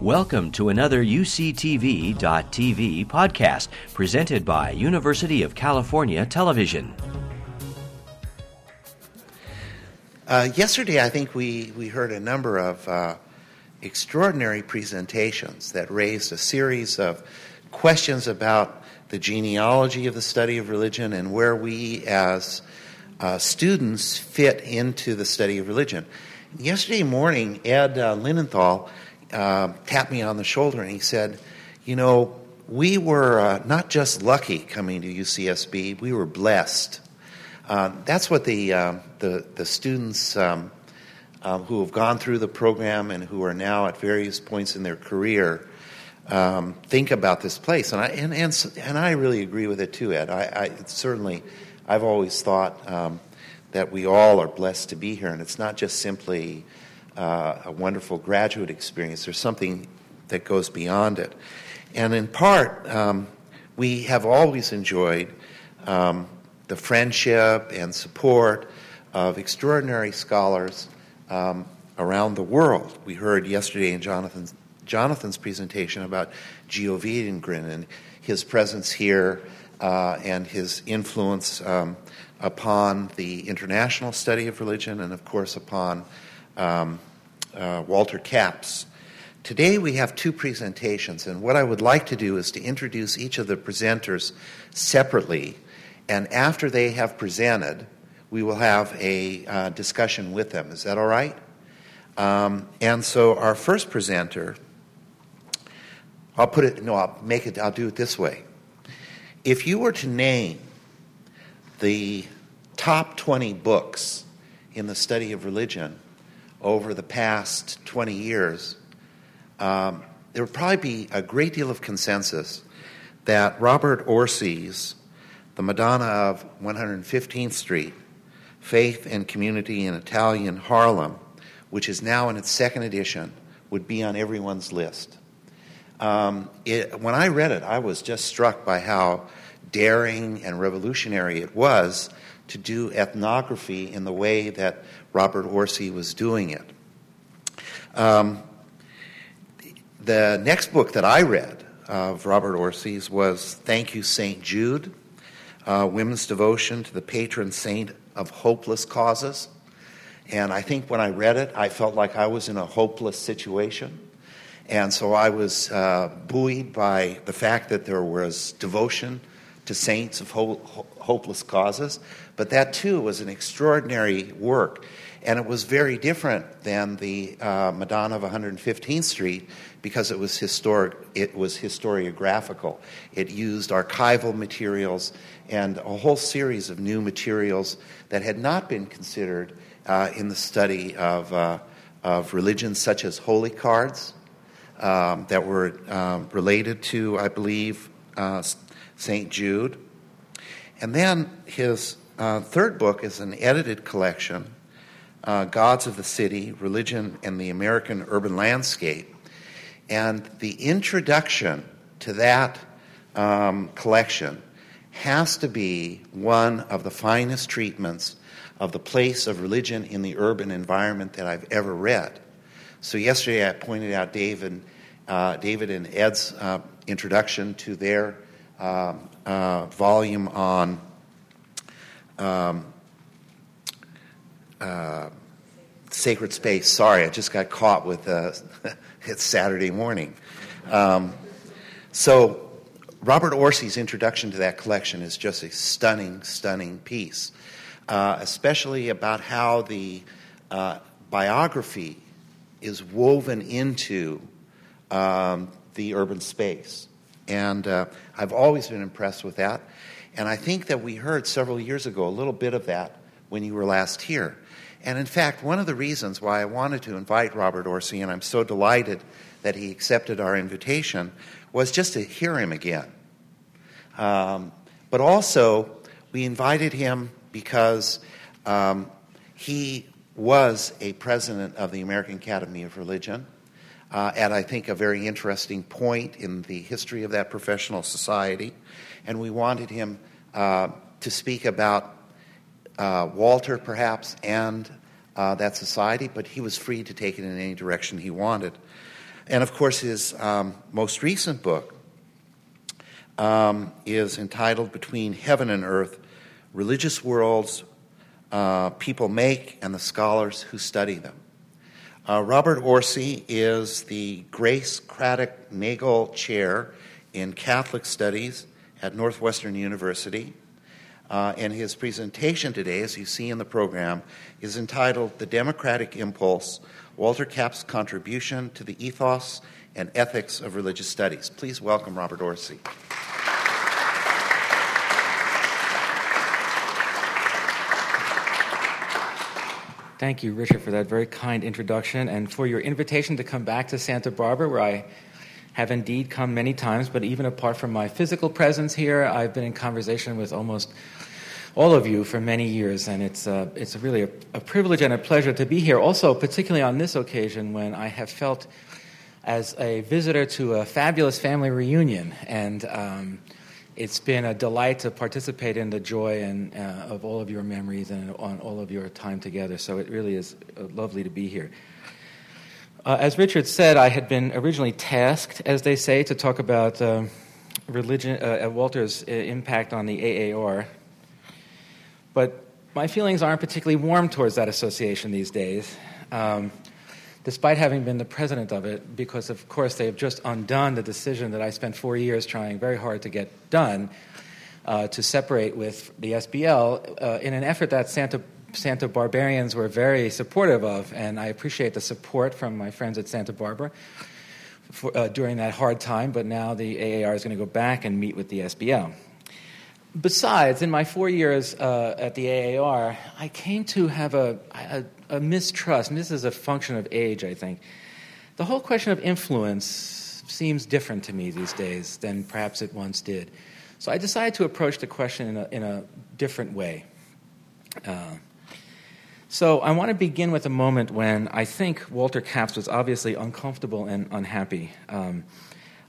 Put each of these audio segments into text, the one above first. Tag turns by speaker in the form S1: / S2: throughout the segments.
S1: Welcome to another UCTV.tv podcast presented by University of California Television.
S2: Uh, yesterday, I think we, we heard a number of uh, extraordinary presentations that raised a series of questions about the genealogy of the study of religion and where we as uh, students fit into the study of religion. Yesterday morning, Ed uh, Linenthal uh, tapped me on the shoulder and he said, You know, we were uh, not just lucky coming to UCSB, we were blessed. Uh, that's what the, uh, the, the, students um, uh, who have gone through the program and who are now at various points in their career um, think about this place. And I, and, and, and I really agree with it too, Ed. I, I certainly, I've always thought um, that we all are blessed to be here, and it's not just simply uh, a wonderful graduate experience. There's something that goes beyond it. And in part, um, we have always enjoyed um, the friendship and support of extraordinary scholars um, around the world. We heard yesterday in Jonathan's, Jonathan's presentation about Geo Widengren and his presence here uh, and his influence um, upon the international study of religion and, of course, upon um, uh, Walter Capps. Today we have two presentations, and what I would like to do is to introduce each of the presenters separately, and after they have presented, we will have a uh, discussion with them. Is that all right? Um, and so our first presenter, I'll put it, no, I'll make it, I'll do it this way. If you were to name the top 20 books in the study of religion over the past 20 years, um, there would probably be a great deal of consensus that Robert Orsi's The Madonna of 115th Street, Faith and Community in Italian Harlem, which is now in its second edition, would be on everyone's list. Um, it, when I read it, I was just struck by how daring and revolutionary it was to do ethnography in the way that Robert Orsi was doing it. Um, the next book that I read of Robert Orsi's was Thank You, St. Jude uh, Women's Devotion to the Patron Saint of Hopeless Causes. And I think when I read it, I felt like I was in a hopeless situation. And so I was uh, buoyed by the fact that there was devotion to saints of ho- hopeless causes. But that too was an extraordinary work. And it was very different than the uh, Madonna of 115th Street because it was historic. It was historiographical. It used archival materials and a whole series of new materials that had not been considered uh, in the study of, uh, of religions, such as holy cards um, that were um, related to, I believe, uh, St. Jude. And then his uh, third book is an edited collection uh, Gods of the City Religion and the American Urban Landscape. And the introduction to that um, collection has to be one of the finest treatments of the place of religion in the urban environment that I've ever read. So, yesterday I pointed out David, uh, David and Ed's uh, introduction to their um, uh, volume on um, uh, sacred space. Sorry, I just got caught with uh, it's Saturday morning. Um, so, Robert Orsi's introduction to that collection is just a stunning, stunning piece, uh, especially about how the uh, biography is woven into um, the urban space. And uh, I've always been impressed with that. And I think that we heard several years ago a little bit of that when you were last here. And in fact, one of the reasons why I wanted to invite Robert Orsi, and I'm so delighted that he accepted our invitation, was just to hear him again. Um, but also, we invited him because um, he was a president of the American Academy of Religion uh, at, I think, a very interesting point in the history of that professional society. And we wanted him uh, to speak about uh, Walter, perhaps, and uh, that society, but he was free to take it in any direction he wanted. and of course, his um, most recent book um, is entitled Between Heaven and Earth Religious Worlds uh, People Make and the Scholars Who Study Them. Uh, Robert Orsi is the Grace Craddock Nagel Chair in Catholic Studies at Northwestern University. Uh, and his presentation today, as you see in the program, is entitled The Democratic Impulse Walter Capps' Contribution to the Ethos and Ethics of Religious Studies. Please welcome Robert Orsi.
S3: Thank you, Richard, for that very kind introduction and for your invitation to come back to Santa Barbara, where I have indeed come many times, but even apart from my physical presence here, I've been in conversation with almost all of you for many years, and it's, uh, it's really a, a, privilege and a pleasure to be here. Also, particularly on this occasion when I have felt as a visitor to a fabulous family reunion, and um, it's been a delight to participate in the joy and, uh, of all of your memories and on all of your time together. So it really is uh, lovely to be here. Uh, as Richard said, I had been originally tasked, as they say, to talk about uh, religion, uh, Walter's uh, impact on the AAR, but my feelings aren't particularly warm towards that association these days, um, despite having been the president of it, because of course they have just undone the decision that I spent four years trying very hard to get done uh, to separate with the SBL uh, in an effort that Santa, Santa Barbarians were very supportive of, and I appreciate the support from my friends at Santa Barbara. For, uh, during that hard time, but now the AAR is going to go back and meet with the SBL besides, in my four years uh, at the AAR, I came to have a, a, a, mistrust, and this is a function of age, I think. The whole question of influence seems different to me these days than perhaps it once did. So I decided to approach the question in a, in a different way. Uh, so I want to begin with a moment when I think Walter Capps was obviously uncomfortable and unhappy. Um,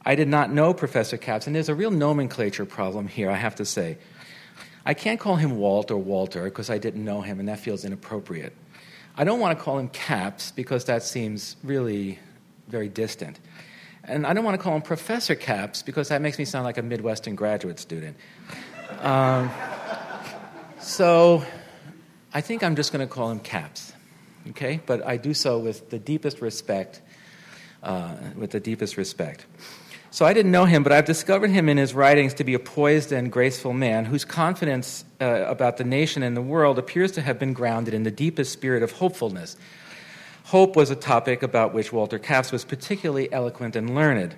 S3: I did not know Professor Capps, and there's a real nomenclature problem here, I have to say. I can't call him Walt or Walter because I didn't know him, and that feels inappropriate. I don't want to call him Capps because that seems really very distant. And I don't want to call him Professor Capps because that makes me sound like a Midwestern graduate student. Um, so I think I'm just going to call him Capps, okay? But I do so with the deepest respect. Uh, with the deepest respect. So I didn't know him, but I've discovered him in his writings to be a poised and graceful man whose confidence uh, about the nation and the world appears to have been grounded in the deepest spirit of hopefulness. Hope was a topic about which Walter Capps was particularly eloquent and learned.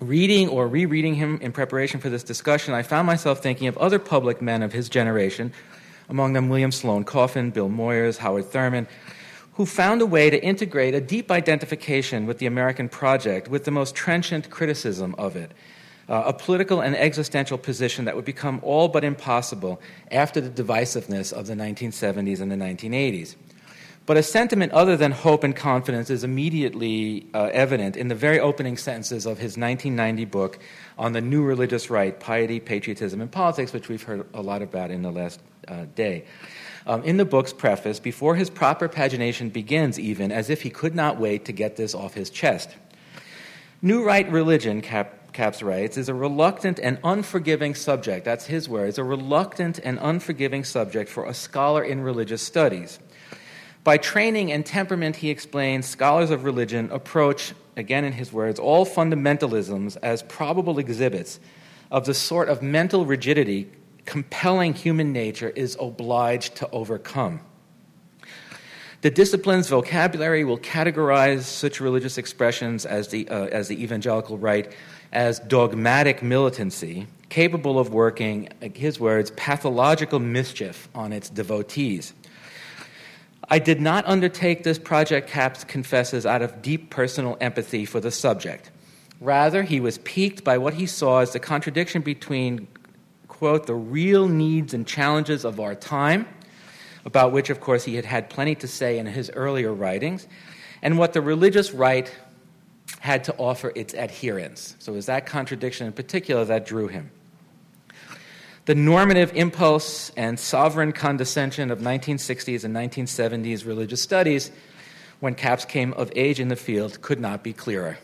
S3: Reading or rereading him in preparation for this discussion, I found myself thinking of other public men of his generation, among them William Sloane Coffin, Bill Moyers, Howard Thurman, who found a way to integrate a deep identification with the American project with the most trenchant criticism of it. Uh, a political and existential position that would become all but impossible after the divisiveness of the 1970s and the 1980s. But a sentiment other than hope and confidence is immediately uh, evident in the very opening sentences of his 1990 book on the new religious right, piety, patriotism, and politics, which we've heard a lot about in the last uh, day um, in the book's preface before his proper pagination begins, even as if he could not wait to get this off his chest. New right religion, Cap- Capps writes, is a reluctant and unforgiving subject. That's his words a reluctant and unforgiving subject for a scholar in religious studies. By training and temperament, he explains, scholars of religion approach, again in his words, all fundamentalisms as probable exhibits of the sort of mental rigidity compelling human nature is obliged to overcome. The discipline's vocabulary will categorize such religious expressions as the, uh, as the evangelical right as dogmatic militancy, capable of working, his words, pathological mischief on its devotees. I did not undertake this project, Capps confesses, out of deep personal empathy for the subject. Rather, he was piqued by what he saw as the contradiction between quote, the real needs and challenges of our time, about which, of course, he had had plenty to say in his earlier writings, and what the religious right had to offer its adherents. So it was that contradiction in particular that drew him. The normative impulse and sovereign condescension of 1960s and 1970s religious studies, when Capps came of age in the field, could not be clearer.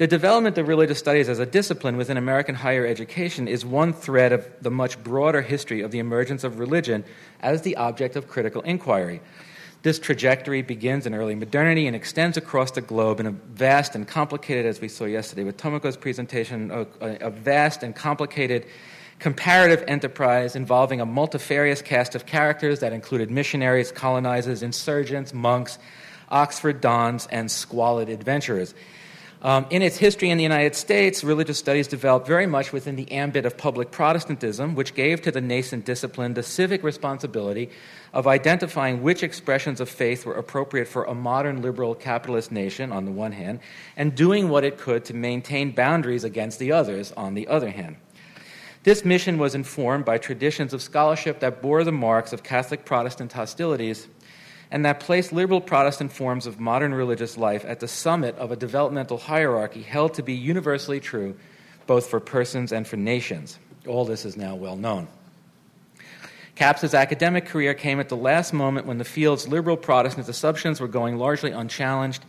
S3: The development of religious studies as a discipline within American higher education is one thread of the much broader history of the emergence of religion as the object of critical inquiry. This trajectory begins in early modernity and extends across the globe in a vast and complicated, as we saw yesterday with Tomoko's presentation, a, a vast and complicated comparative enterprise involving a multifarious cast of characters that included missionaries, colonizers, insurgents, monks, Oxford dons, and squalid adventurers. Um, in its history in the United States, religious studies developed very much within the ambit of public Protestantism, which gave to the nascent discipline the civic responsibility of identifying which expressions of faith were appropriate for a modern liberal capitalist nation, on the one hand, and doing what it could to maintain boundaries against the others, on the other hand. This mission was informed by traditions of scholarship that bore the marks of Catholic Protestant hostilities and that placed liberal Protestant forms of modern religious life at the summit of a developmental hierarchy held to be universally true both for persons and for nations. All this is now well known. Capps' academic career came at the last moment when the field's liberal Protestant assumptions were going largely unchallenged,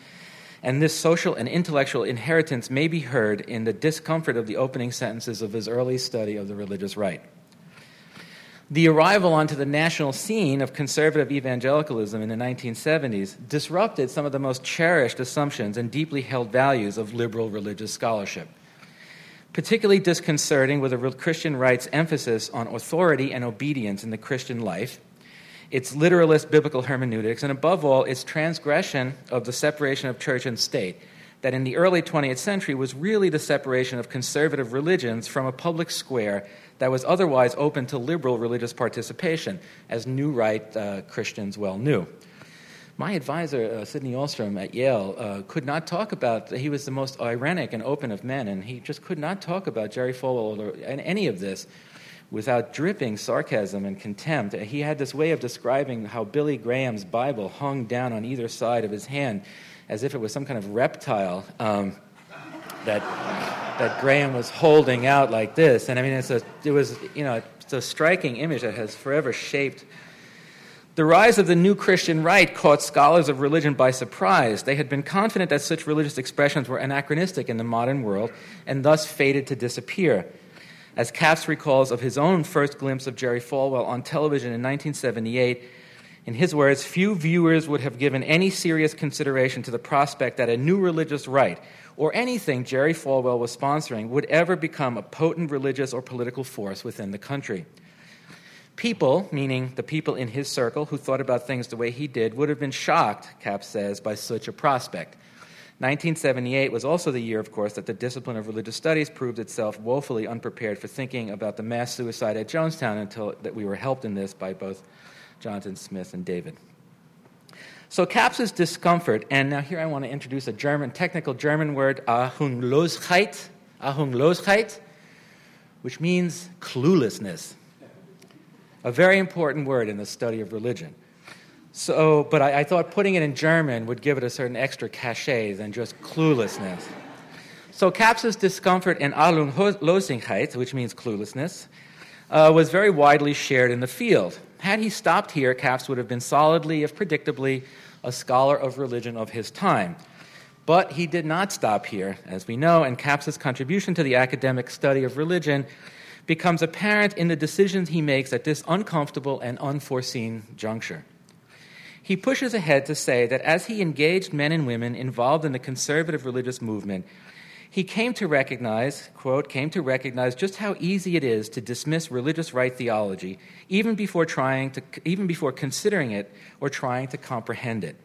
S3: and this social and intellectual inheritance may be heard in the discomfort of the opening sentences of his early study of the religious right. The arrival onto the national scene of conservative evangelicalism in the 1970s disrupted some of the most cherished assumptions and deeply held values of liberal religious scholarship. Particularly disconcerting were the Christian right's emphasis on authority and obedience in the Christian life, its literalist biblical hermeneutics, and above all, its transgression of the separation of church and state, that in the early 20th century was really the separation of conservative religions from a public square that was otherwise open to liberal religious participation, as New Right uh, Christians well knew. My advisor, uh, Sidney Ahlstrom at Yale, uh, could not talk about, he was the most ironic and open of men, and he just could not talk about Jerry Falwell or any of this without dripping sarcasm and contempt. He had this way of describing how Billy Graham's Bible hung down on either side of his hand as if it was some kind of reptile. Um, that that Graham was holding out like this. And I mean, it's a, it was, you know, it's a striking image that has forever shaped. The rise of the new Christian right caught scholars of religion by surprise. They had been confident that such religious expressions were anachronistic in the modern world and thus fated to disappear. As Capps recalls of his own first glimpse of Jerry Falwell on television in 1978, in his words, few viewers would have given any serious consideration to the prospect that a new religious right or anything Jerry Falwell was sponsoring would ever become a potent religious or political force within the country. People, meaning the people in his circle who thought about things the way he did, would have been shocked, Capps says, by such a prospect. 1978 was also the year, of course, that the discipline of religious studies proved itself woefully unprepared for thinking about the mass suicide at Jonestown until that we were helped in this by both Jonathan Smith and David. So Capps' discomfort, and now here I want to introduce a German, technical German word, Ahnungslosigkeit, Ahnungslosigkeit, which means cluelessness. A very important word in the study of religion. So, but I, I thought putting it in German would give it a certain extra cachet than just cluelessness. So Capps' discomfort and Ahnungslosigkeit, which means cluelessness, uh, was very widely shared in the field. Had he stopped here, Capps would have been solidly, if predictably, a scholar of religion of his time. But he did not stop here, as we know, and Capps' contribution to the academic study of religion becomes apparent in the decisions he makes at this uncomfortable and unforeseen juncture. He pushes ahead to say that as he engaged men and women involved in the conservative religious movement, he came to recognize, quote, came to recognize just how easy it is to dismiss religious right theology even before trying to even before considering it or trying to comprehend it.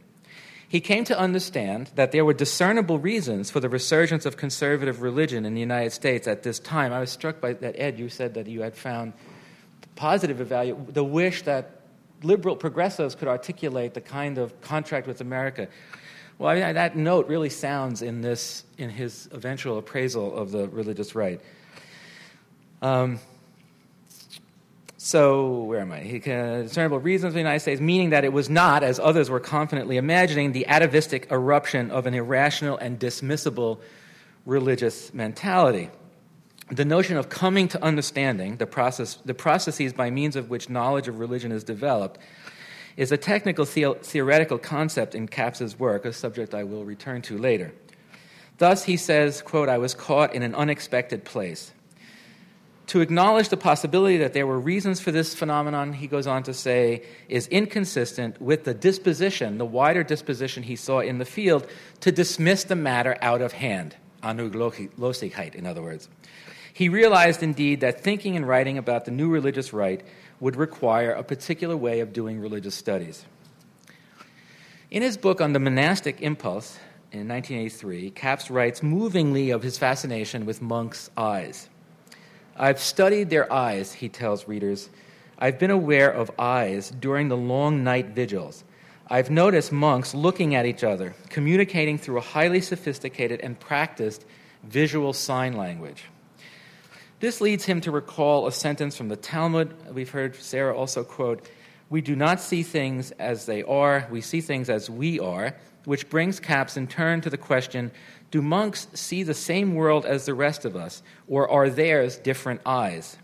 S3: He came to understand that there were discernible reasons for the resurgence of conservative religion in the United States at this time. I was struck by that, Ed, you said that you had found positive evaluation, the wish that liberal progressives could articulate the kind of contract with America well, I mean, that note really sounds in this in his eventual appraisal of the religious right. Um, so, where am I? He can, discernible reasons of the United States, meaning that it was not, as others were confidently imagining, the atavistic eruption of an irrational and dismissible religious mentality. The notion of coming to understanding, the, process, the processes by means of which knowledge of religion is developed, is a technical the- theoretical concept in Capps' work, a subject I will return to later. Thus, he says, quote, I was caught in an unexpected place. To acknowledge the possibility that there were reasons for this phenomenon, he goes on to say, is inconsistent with the disposition, the wider disposition he saw in the field, to dismiss the matter out of hand. Ahnungslosigkeit, in other words. He realized indeed that thinking and writing about the new religious right would require a particular way of doing religious studies. In his book on the monastic impulse in 1983, Capps writes movingly of his fascination with monks' eyes. I've studied their eyes, he tells readers. I've been aware of eyes during the long night vigils. I've noticed monks looking at each other, communicating through a highly sophisticated and practiced visual sign language. This leads him to recall a sentence from the Talmud. We've heard Sarah also quote We do not see things as they are, we see things as we are, which brings Capps in turn to the question Do monks see the same world as the rest of us, or are theirs different eyes?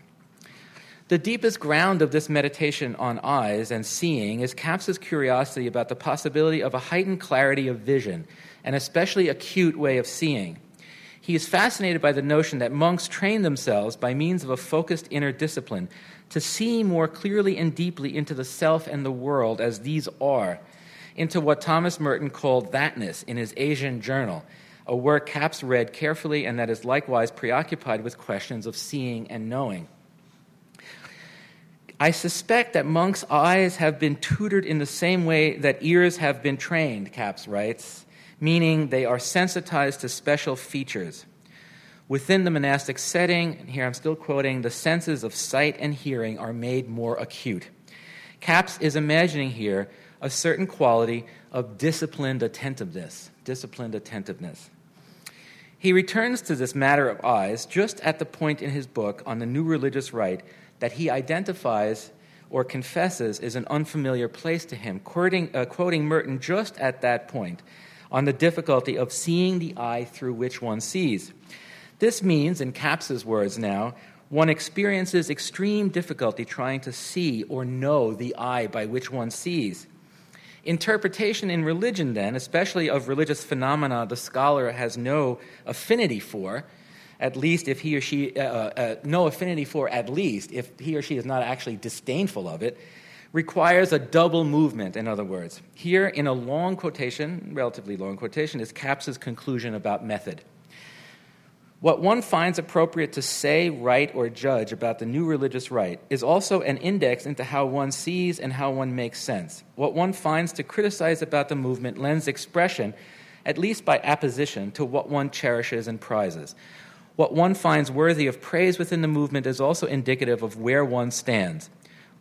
S3: The deepest ground of this meditation on eyes and seeing is Capps's curiosity about the possibility of a heightened clarity of vision, an especially acute way of seeing. He is fascinated by the notion that monks train themselves by means of a focused inner discipline to see more clearly and deeply into the self and the world as these are, into what Thomas Merton called thatness in his Asian Journal, a work Capps read carefully and that is likewise preoccupied with questions of seeing and knowing. I suspect that monks' eyes have been tutored in the same way that ears have been trained, Capps writes, meaning they are sensitized to special features. Within the monastic setting, and here I'm still quoting, the senses of sight and hearing are made more acute. Capps is imagining here a certain quality of disciplined attentiveness. Disciplined attentiveness. He returns to this matter of eyes just at the point in his book on the new religious right that he identifies or confesses is an unfamiliar place to him, quoting, uh, quoting Merton just at that point on the difficulty of seeing the eye through which one sees. This means, in Capps's words now, one experiences extreme difficulty trying to see or know the eye by which one sees. Interpretation in religion, then, especially of religious phenomena the scholar has no affinity for, at least if he or she, uh, uh, uh, no affinity for, at least if he or she is not actually disdainful of it, requires a double movement, in other words. Here, in a long quotation, relatively long quotation, is Capps's conclusion about method. What one finds appropriate to say, write, or judge about the new religious right is also an index into how one sees and how one makes sense. What one finds to criticize about the movement lends expression, at least by apposition, to what one cherishes and prizes. What one finds worthy of praise within the movement is also indicative of where one stands.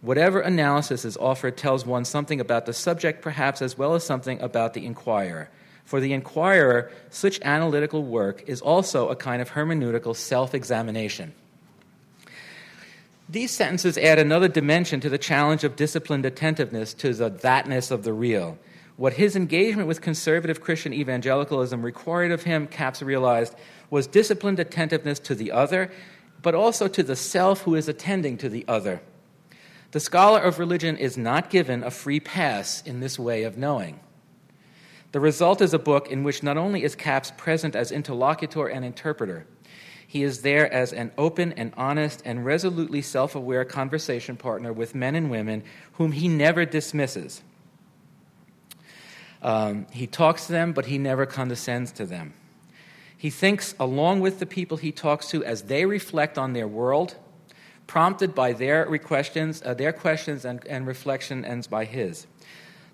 S3: Whatever analysis is offered tells one something about the subject, perhaps, as well as something about the inquirer. For the inquirer, such analytical work is also a kind of hermeneutical self examination. These sentences add another dimension to the challenge of disciplined attentiveness to the thatness of the real. What his engagement with conservative Christian evangelicalism required of him, Capps realized, was disciplined attentiveness to the other, but also to the self who is attending to the other. The scholar of religion is not given a free pass in this way of knowing. The result is a book in which not only is Capps present as interlocutor and interpreter, he is there as an open and honest and resolutely self aware conversation partner with men and women whom he never dismisses. Um, he talks to them, but he never condescends to them. He thinks along with the people he talks to as they reflect on their world, prompted by their questions, uh, their questions and, and reflection ends by his.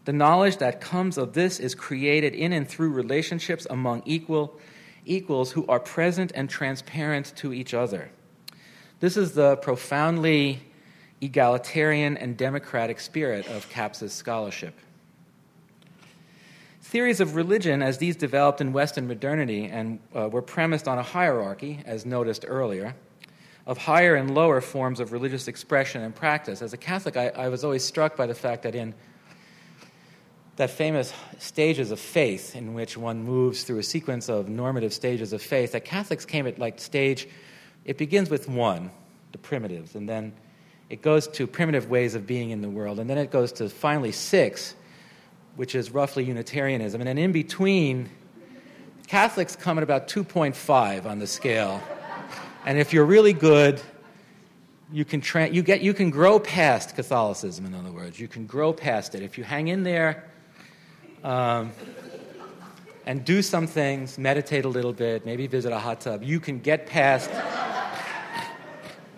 S3: The knowledge that comes of this is created in and through relationships among equal equals who are present and transparent to each other. This is the profoundly egalitarian and democratic spirit of Capps's scholarship. Theories of religion, as these developed in Western modernity and uh, were premised on a hierarchy, as noticed earlier, of higher and lower forms of religious expression and practice. As a Catholic, I, I was always struck by the fact that in that famous stages of faith, in which one moves through a sequence of normative stages of faith, that Catholics came at like stage, it begins with one, the primitives, and then it goes to primitive ways of being in the world, and then it goes to finally six which is roughly Unitarianism. And then in between Catholics come at about 2.5 on the scale. And if you're really good, you can, tra- you, get, you can grow past Catholicism, in other words. You can grow past it. If you hang in there um, and do some things, meditate a little bit, maybe visit a hot tub, you can get past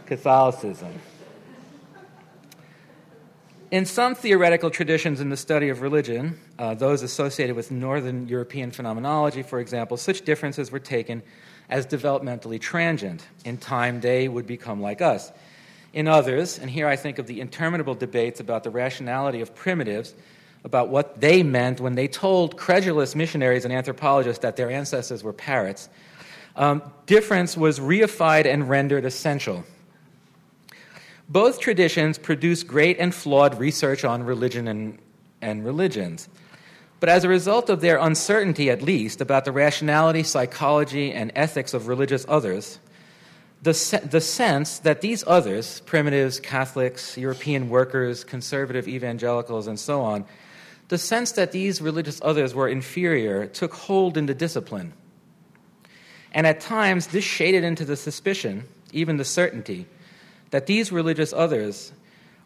S3: Catholicism. In some theoretical traditions in the study of religion, uh, those associated with Northern European phenomenology, for example, such differences were taken as developmentally transient. In time, they would become like us. In others, and here I think of the interminable debates about the rationality of primitives, about what they meant when they told credulous missionaries and anthropologists that their ancestors were parrots, um, difference was reified and rendered essential. Both traditions produce great and flawed research on religion and, and religions. But as a result of their uncertainty, at least, about the rationality, psychology, and ethics of religious others, the, se- the sense that these others, primitives, Catholics, European workers, conservative evangelicals, and so on, the sense that these religious others were inferior took hold in the discipline. And at times, this shaded into the suspicion, even the certainty, that these religious others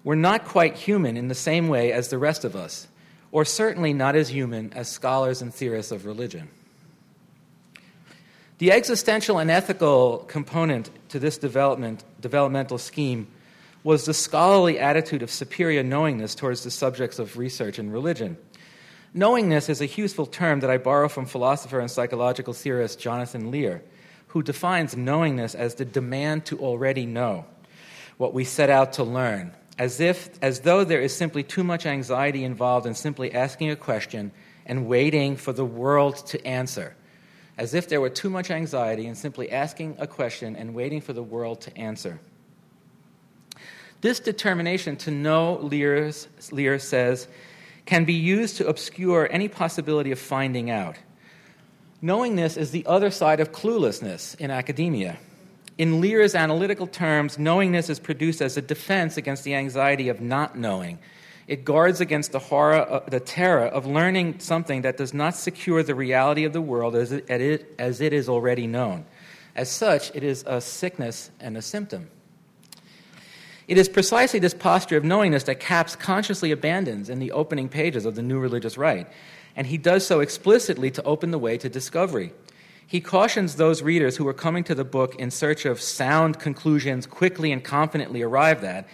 S3: were not quite human in the same way as the rest of us, or certainly not as human as scholars and theorists of religion. The existential and ethical component to this development, developmental scheme was the scholarly attitude of superior knowingness towards the subjects of research in religion. Knowingness is a useful term that I borrow from philosopher and psychological theorist Jonathan Lear, who defines knowingness as the demand to already know what we set out to learn, as, if, as though there is simply too much anxiety involved in simply asking a question and waiting for the world to answer. As if there were too much anxiety in simply asking a question and waiting for the world to answer. This determination to know, Lear's, Lear says, can be used to obscure any possibility of finding out. Knowing this is the other side of cluelessness in academia. In Lear's analytical terms, knowingness is produced as a defense against the anxiety of not knowing. It guards against the horror, uh, the terror of learning something that does not secure the reality of the world as it, as it is already known. As such, it is a sickness and a symptom. It is precisely this posture of knowingness that Capps consciously abandons in the opening pages of the New Religious Right, and he does so explicitly to open the way to discovery. He cautions those readers who are coming to the book in search of sound conclusions quickly and confidently arrived at,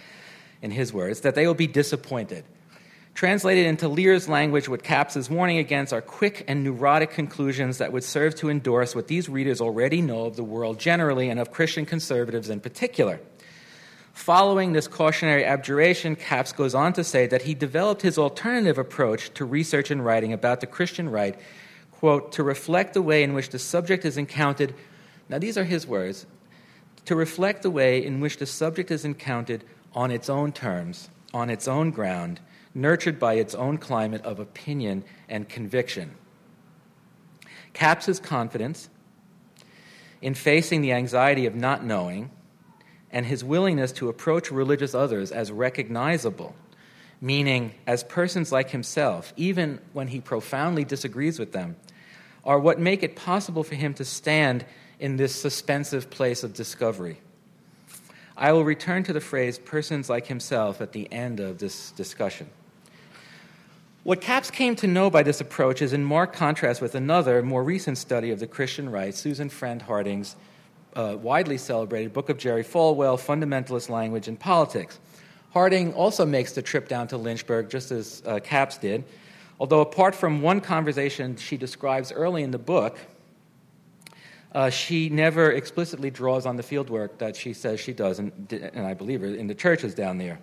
S3: in his words, that they will be disappointed. Translated into Lear's language, what Capps is warning against are quick and neurotic conclusions that would serve to endorse what these readers already know of the world generally and of Christian conservatives in particular. Following this cautionary abjuration, Capps goes on to say that he developed his alternative approach to research and writing about the Christian right quote, to reflect the way in which the subject is encountered. Now, these are his words to reflect the way in which the subject is encountered on its own terms, on its own ground, nurtured by its own climate of opinion and conviction. Capps's confidence in facing the anxiety of not knowing and his willingness to approach religious others as recognizable meaning as persons like himself, even when he profoundly disagrees with them, are what make it possible for him to stand in this suspensive place of discovery. I will return to the phrase persons like himself at the end of this discussion. What Capps came to know by this approach is in marked contrast with another, more recent study of the Christian right, Susan Friend Harding's uh, widely celebrated book of Jerry Falwell, Fundamentalist Language and Politics. Harding also makes the trip down to Lynchburg, just as uh, Capps did, Although, apart from one conversation she describes early in the book, uh, she never explicitly draws on the fieldwork that she says she does, and, and I believe her, in the churches down there.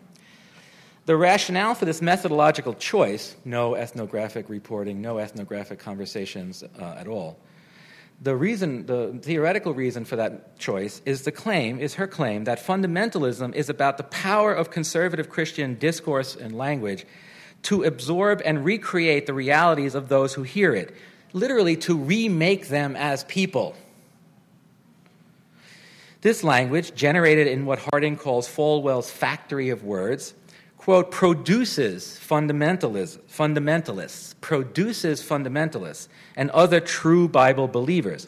S3: The rationale for this methodological choice no ethnographic reporting, no ethnographic conversations uh, at all. The reason, the theoretical reason for that choice is the claim, is her claim that fundamentalism is about the power of conservative Christian discourse and language to absorb and recreate the realities of those who hear it, literally, to remake them as people. This language, generated in what Harding calls Falwell's factory of words, quote, produces fundamentalists, fundamentalists, produces fundamentalists, and other true Bible believers.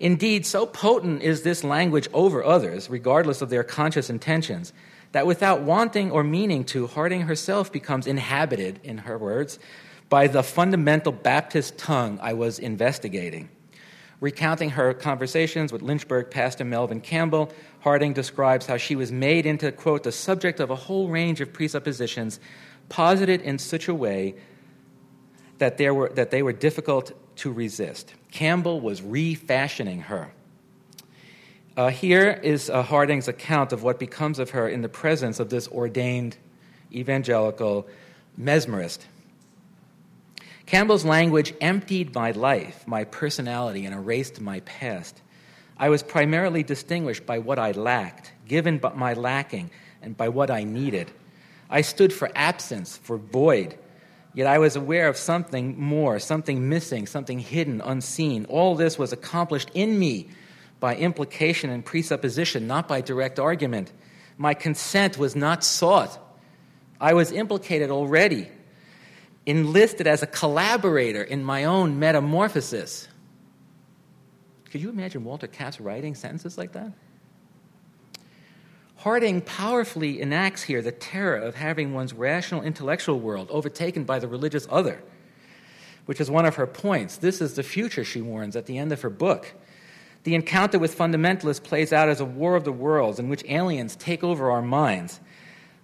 S3: Indeed, so potent is this language over others, regardless of their conscious intentions, that without wanting or meaning to, Harding herself becomes inhabited, in her words, by the fundamental Baptist tongue I was investigating. Recounting her conversations with Lynchburg pastor Melvin Campbell, Harding describes how she was made into, quote, the subject of a whole range of presuppositions posited in such a way that, there were, that they were difficult to resist. Campbell was refashioning her. Uh, here is uh, Harding's account of what becomes of her in the presence of this ordained evangelical mesmerist. Campbell's language emptied my life, my personality, and erased my past. I was primarily distinguished by what I lacked, given but my lacking, and by what I needed. I stood for absence, for void. Yet I was aware of something more, something missing, something hidden, unseen. All this was accomplished in me by implication and presupposition, not by direct argument. My consent was not sought. I was implicated already enlisted as a collaborator in my own metamorphosis. Could you imagine Walter Capps writing sentences like that? Harding powerfully enacts here the terror of having one's rational intellectual world overtaken by the religious other, which is one of her points. This is the future, she warns at the end of her book. The encounter with fundamentalists plays out as a war of the worlds in which aliens take over our minds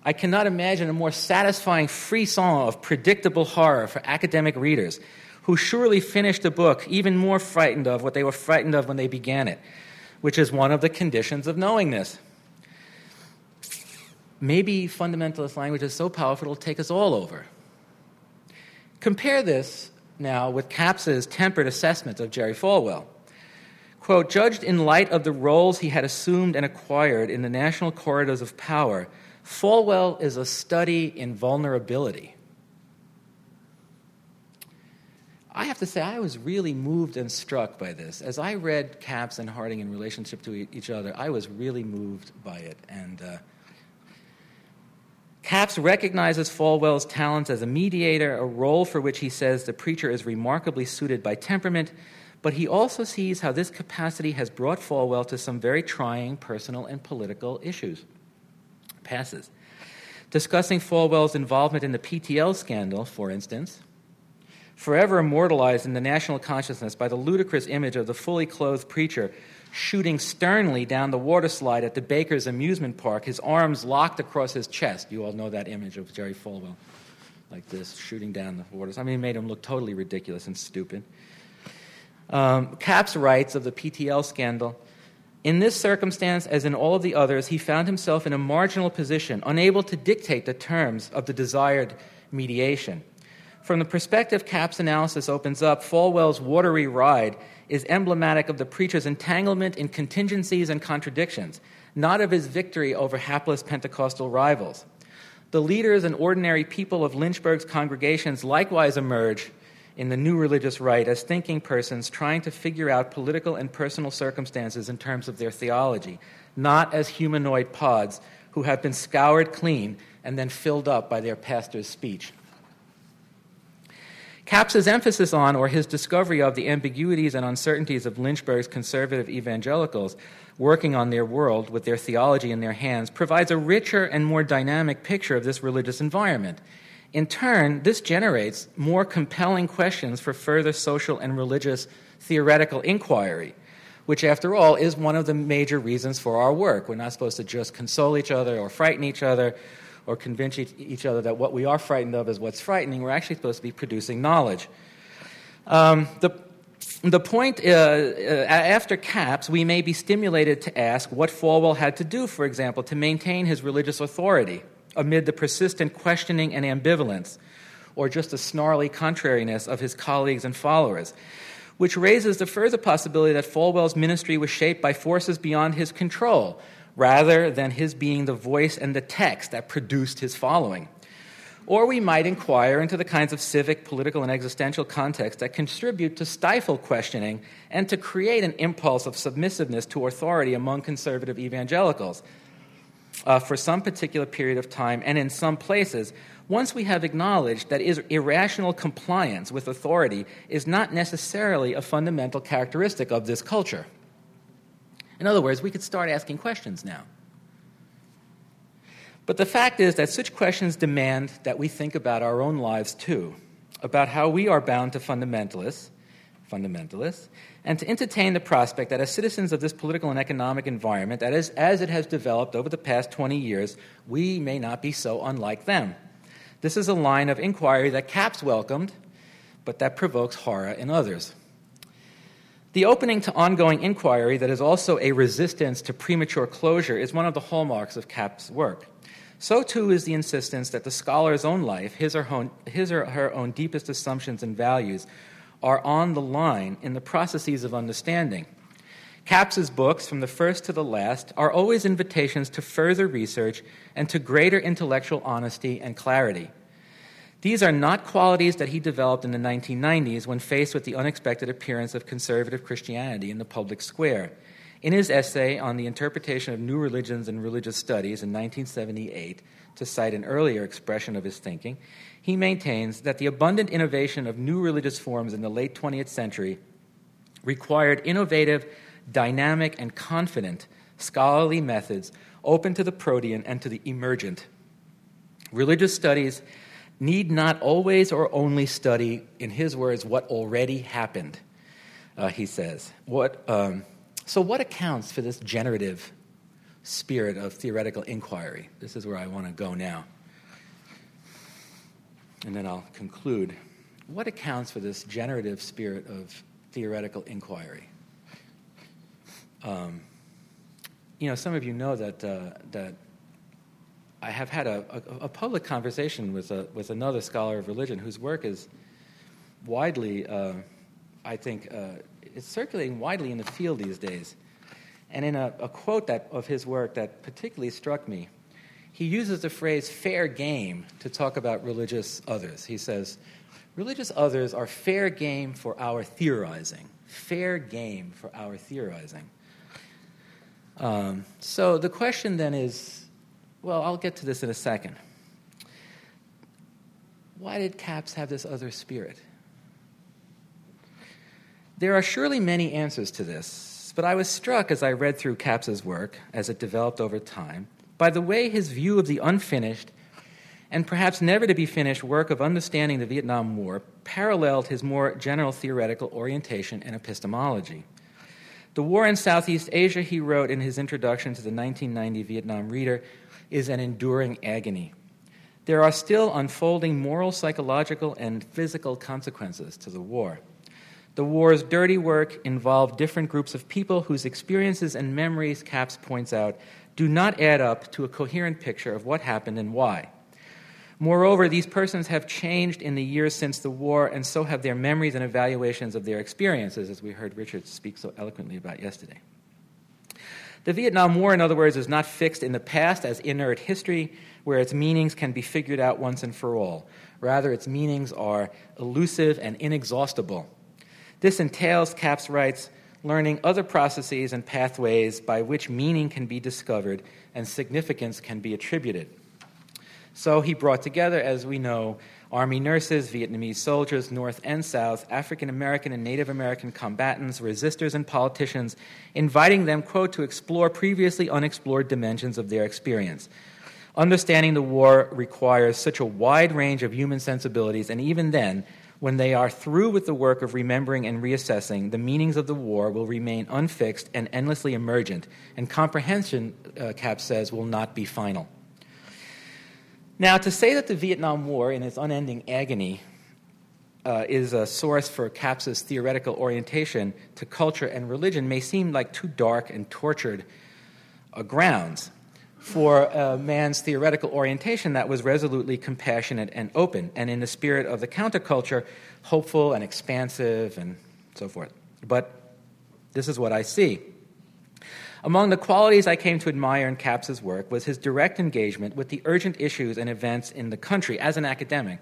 S3: I cannot imagine a more satisfying frisson of predictable horror for academic readers who surely finished the book even more frightened of what they were frightened of when they began it, which is one of the conditions of knowingness. Maybe fundamentalist language is so powerful it'll take us all over. Compare this now with Capps's tempered assessment of Jerry Falwell. Quote, judged in light of the roles he had assumed and acquired in the national corridors of power, Falwell is a study in vulnerability. I have to say, I was really moved and struck by this. As I read Capps and Harding in relationship to each other, I was really moved by it. And uh, Capps recognizes Falwell's talents as a mediator, a role for which he says the preacher is remarkably suited by temperament, but he also sees how this capacity has brought Falwell to some very trying personal and political issues passes. Discussing Falwell's involvement in the PTL scandal, for instance, forever immortalized in the national consciousness by the ludicrous image of the fully clothed preacher shooting sternly down the water slide at the Bakkers' amusement park, his arms locked across his chest. You all know that image of Jerry Falwell, like this, shooting down the water. I mean, it made him look totally ridiculous and stupid. Um, writes of the PTL scandal in this circumstance, as in all of the others, he found himself in a marginal position, unable to dictate the terms of the desired mediation. From the perspective Capps' analysis opens up, Falwell's watery ride is emblematic of the preacher's entanglement in contingencies and contradictions, not of his victory over hapless Pentecostal rivals. The leaders and ordinary people of Lynchburg's congregations likewise emerge in the new religious right as thinking persons trying to figure out political and personal circumstances in terms of their theology, not as humanoid pods who have been scoured clean and then filled up by their pastor's speech. Capps's emphasis on, or his discovery of, the ambiguities and uncertainties of Lynchburg's conservative evangelicals working on their world with their theology in their hands provides a richer and more dynamic picture of this religious environment in turn, this generates more compelling questions for further social and religious theoretical inquiry, which, after all, is one of the major reasons for our work. We're not supposed to just console each other or frighten each other or convince each other that what we are frightened of is what's frightening. We're actually supposed to be producing knowledge. Um, the, the point, uh, uh, after Capps, we may be stimulated to ask what Falwell had to do, for example, to maintain his religious authority amid the persistent questioning and ambivalence, or just the snarly contrariness of his colleagues and followers, which raises the further possibility that Falwell's ministry was shaped by forces beyond his control, rather than his being the voice and the text that produced his following. Or we might inquire into the kinds of civic, political, and existential contexts that contribute to stifle questioning and to create an impulse of submissiveness to authority among conservative evangelicals, uh, for some particular period of time and in some places, once we have acknowledged that irrational compliance with authority is not necessarily a fundamental characteristic of this culture. In other words, we could start asking questions now. But the fact is that such questions demand that we think about our own lives too, about how we are bound to fundamentalists, fundamentalists, and to entertain the prospect that as citizens of this political and economic environment, that is, as it has developed over the past 20 years, we may not be so unlike them. This is a line of inquiry that Capps welcomed, but that provokes horror in others. The opening to ongoing inquiry that is also a resistance to premature closure is one of the hallmarks of Capps' work. So too is the insistence that the scholar's own life, his or, her, his or her own deepest assumptions and values, are on the line in the processes of understanding. Capps's books, from the first to the last, are always invitations to further research and to greater intellectual honesty and clarity. These are not qualities that he developed in the 1990s when faced with the unexpected appearance of conservative Christianity in the public square. In his essay on the interpretation of new religions and religious studies in 1978, to cite an earlier expression of his thinking, he maintains that the abundant innovation of new religious forms in the late 20th century required innovative, dynamic, and confident scholarly methods open to the protean and to the emergent. Religious studies need not always or only study, in his words, what already happened, uh, he says. What, um, so, what accounts for this generative spirit of theoretical inquiry? This is where I want to go now. And then I'll conclude. What accounts for this generative spirit of theoretical inquiry? Um, you know, some of you know that, uh, that I have had a, a, a, public conversation with, a, with another scholar of religion whose work is widely, uh, I think, uh, it's circulating widely in the field these days. And in a, a quote that, of his work that particularly struck me, he uses the phrase fair game to talk about religious others. He says, Religious others are fair game for our theorizing. Fair game for our theorizing. Um, so the question then is well, I'll get to this in a second. Why did Capps have this other spirit? There are surely many answers to this, but I was struck as I read through Capps's work, as it developed over time, by the way his view of the unfinished and perhaps never to be finished work of understanding the Vietnam War paralleled his more general theoretical orientation and epistemology. The war in Southeast Asia, he wrote in his introduction to the 1990 Vietnam Reader, is an enduring agony. There are still unfolding moral, psychological, and physical consequences to the war. The war's dirty work involved different groups of people whose experiences and memories, Capps points out, do not add up to a coherent picture of what happened and why. Moreover, these persons have changed in the years since the war, and so have their memories and evaluations of their experiences, as we heard Richard speak so eloquently about yesterday. The Vietnam War, in other words, is not fixed in the past as inert history where its meanings can be figured out once and for all. Rather, its meanings are elusive and inexhaustible. This entails, Capps writes, learning other processes and pathways by which meaning can be discovered and significance can be attributed. So he brought together, as we know, Army nurses, Vietnamese soldiers, North and South, African American and Native American combatants, resistors, and politicians, inviting them, quote, to explore previously unexplored dimensions of their experience. Understanding the war requires such a wide range of human sensibilities, and even then, when they are through with the work of remembering and reassessing, the meanings of the war will remain unfixed and endlessly emergent, and comprehension, uh, Capps says, will not be final. Now, to say that the Vietnam War, in its unending agony, uh, is a source for Capps's theoretical orientation to culture and religion may seem like too dark and tortured uh, grounds for a man's theoretical orientation that was resolutely compassionate and open, and in the spirit of the counterculture, hopeful and expansive and so forth. But this is what I see. Among the qualities I came to admire in Capps's work was his direct engagement with the urgent issues and events in the country as an academic,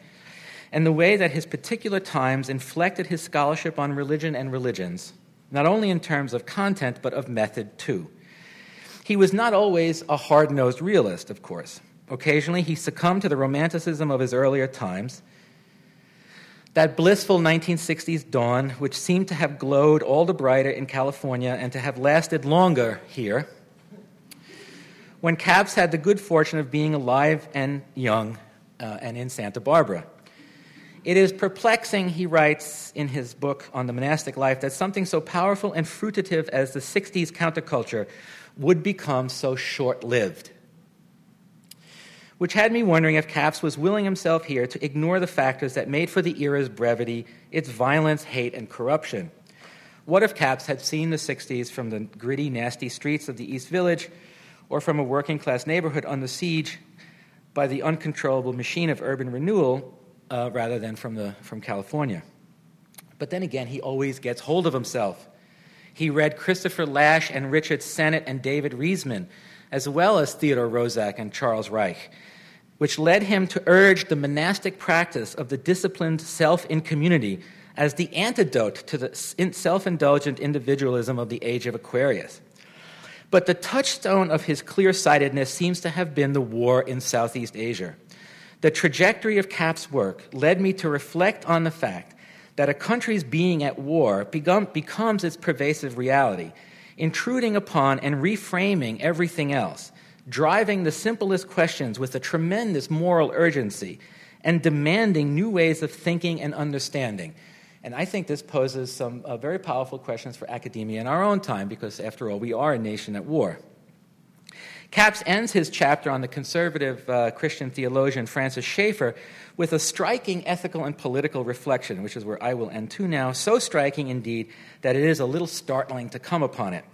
S3: and the way that his particular times inflected his scholarship on religion and religions, not only in terms of content, but of method too. He was not always a hard nosed realist, of course. Occasionally, he succumbed to the romanticism of his earlier times. That blissful 1960s dawn, which seemed to have glowed all the brighter in California and to have lasted longer here, when Capps had the good fortune of being alive and young uh, and in Santa Barbara. It is perplexing, he writes in his book on the monastic life, that something so powerful and fruitative as the 60s counterculture would become so short lived. Which had me wondering if Capps was willing himself here to ignore the factors that made for the era's brevity, its violence, hate, and corruption. What if Capps had seen the 60s from the gritty, nasty streets of the East Village or from a working class neighborhood under siege by the uncontrollable machine of urban renewal uh, rather than from, the, from California? But then again, he always gets hold of himself. He read Christopher Lasch and Richard Sennett and David Riesman, as well as Theodore Roszak and Charles Reich, which led him to urge the monastic practice of the disciplined self in community as the antidote to the self indulgent individualism of the age of Aquarius. But the touchstone of his clear sightedness seems to have been the war in Southeast Asia. The trajectory of Capps' work led me to reflect on the fact that a country's being at war become, becomes its pervasive reality, intruding upon and reframing everything else, driving the simplest questions with a tremendous moral urgency, and demanding new ways of thinking and understanding. And I think this poses some uh, very powerful questions for academia in our own time, because after all, we are a nation at war. Capps ends his chapter on the conservative uh, Christian theologian Francis Schaeffer with a striking ethical and political reflection, which is where I will end too now, so striking indeed that it is a little startling to come upon it.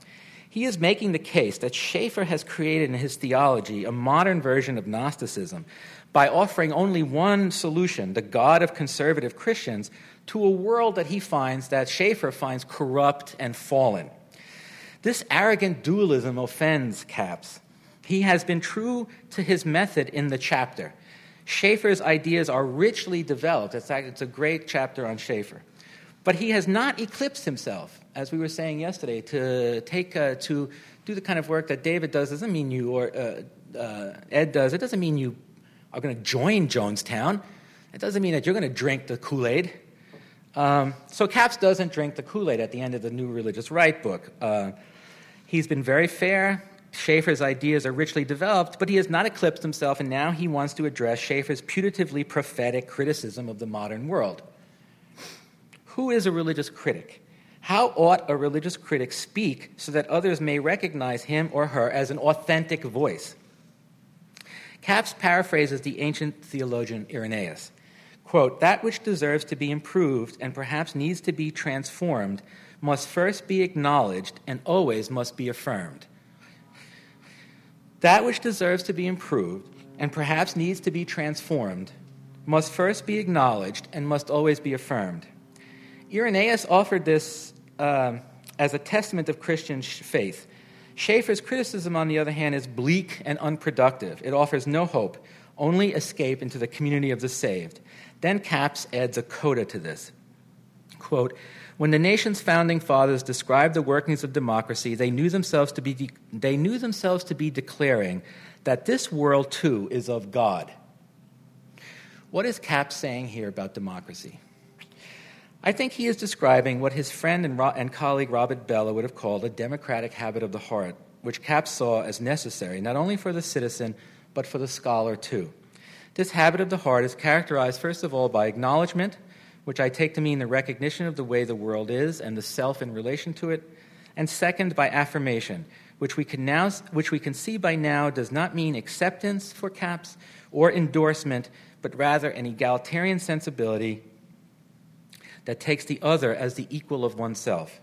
S3: He is making the case that Schaeffer has created in his theology a modern version of Gnosticism by offering only one solution, the God of conservative Christians, to a world that he finds, that Schaeffer finds corrupt and fallen. This arrogant dualism offends Capps. He has been true to his method in the chapter. Schaeffer's ideas are richly developed. It's, it's a great chapter on Schaeffer. But he has not eclipsed himself, as we were saying yesterday, to take uh, to do the kind of work that David does doesn't mean you or uh, uh, Ed does. It doesn't mean you are going to join Jonestown. It doesn't mean that you're going to drink the Kool Aid. Um, so Capps doesn't drink the Kool Aid at the end of the New Religious Right book. Uh, he's been very fair. Schaeffer's ideas are richly developed, but he has not eclipsed himself, and now he wants to address Schaeffer's putatively prophetic criticism of the modern world. Who is a religious critic? How ought a religious critic speak so that others may recognize him or her as an authentic voice? Capps paraphrases the ancient theologian Irenaeus. Quote, that which deserves to be improved and perhaps needs to be transformed must first be acknowledged and always must be affirmed. That which deserves to be improved and perhaps needs to be transformed must first be acknowledged and must always be affirmed. Irenaeus offered this um, as a testament of Christian faith. Schaeffer's criticism, on the other hand, is bleak and unproductive. It offers no hope, only escape into the community of the saved. Then Capps adds a coda to this. Quote, when the nation's founding fathers described the workings of democracy, they knew themselves to be, de- they knew themselves to be declaring that this world too is of God. What is Capps saying here about democracy? I think he is describing what his friend and, ro- and colleague Robert Bellah would have called a democratic habit of the heart, which Capps saw as necessary not only for the citizen, but for the scholar too. This habit of the heart is characterized, first of all, by acknowledgement which I take to mean the recognition of the way the world is and the self in relation to it, and second, by affirmation, which we can, now, which we can see by now does not mean acceptance for Capps or endorsement, but rather an egalitarian sensibility that takes the other as the equal of oneself.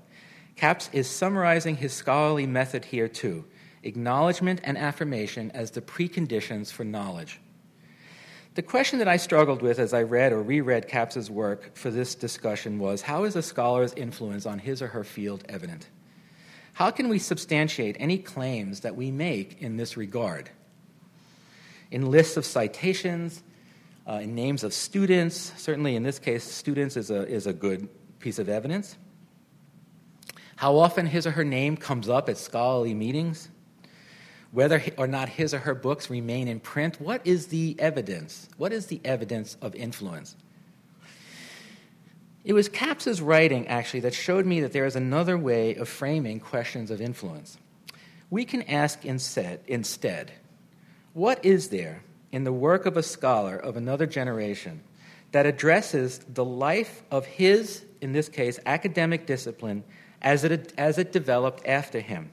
S3: Capps is summarizing his scholarly method here too acknowledgement and affirmation as the preconditions for knowledge. The question that I struggled with as I read or reread Capps's work for this discussion was how is a scholar's influence on his or her field evident? How can we substantiate any claims that we make in this regard? In lists of citations, uh, in names of students, certainly in this case, students is a, is a good piece of evidence. How often his or her name comes up at scholarly meetings? Whether or not his or her books remain in print, what is the evidence? What is the evidence of influence? It was Capps's writing, actually, that showed me that there is another way of framing questions of influence. We can ask instead, instead what is there in the work of a scholar of another generation that addresses the life of his, in this case, academic discipline as it, as it developed after him?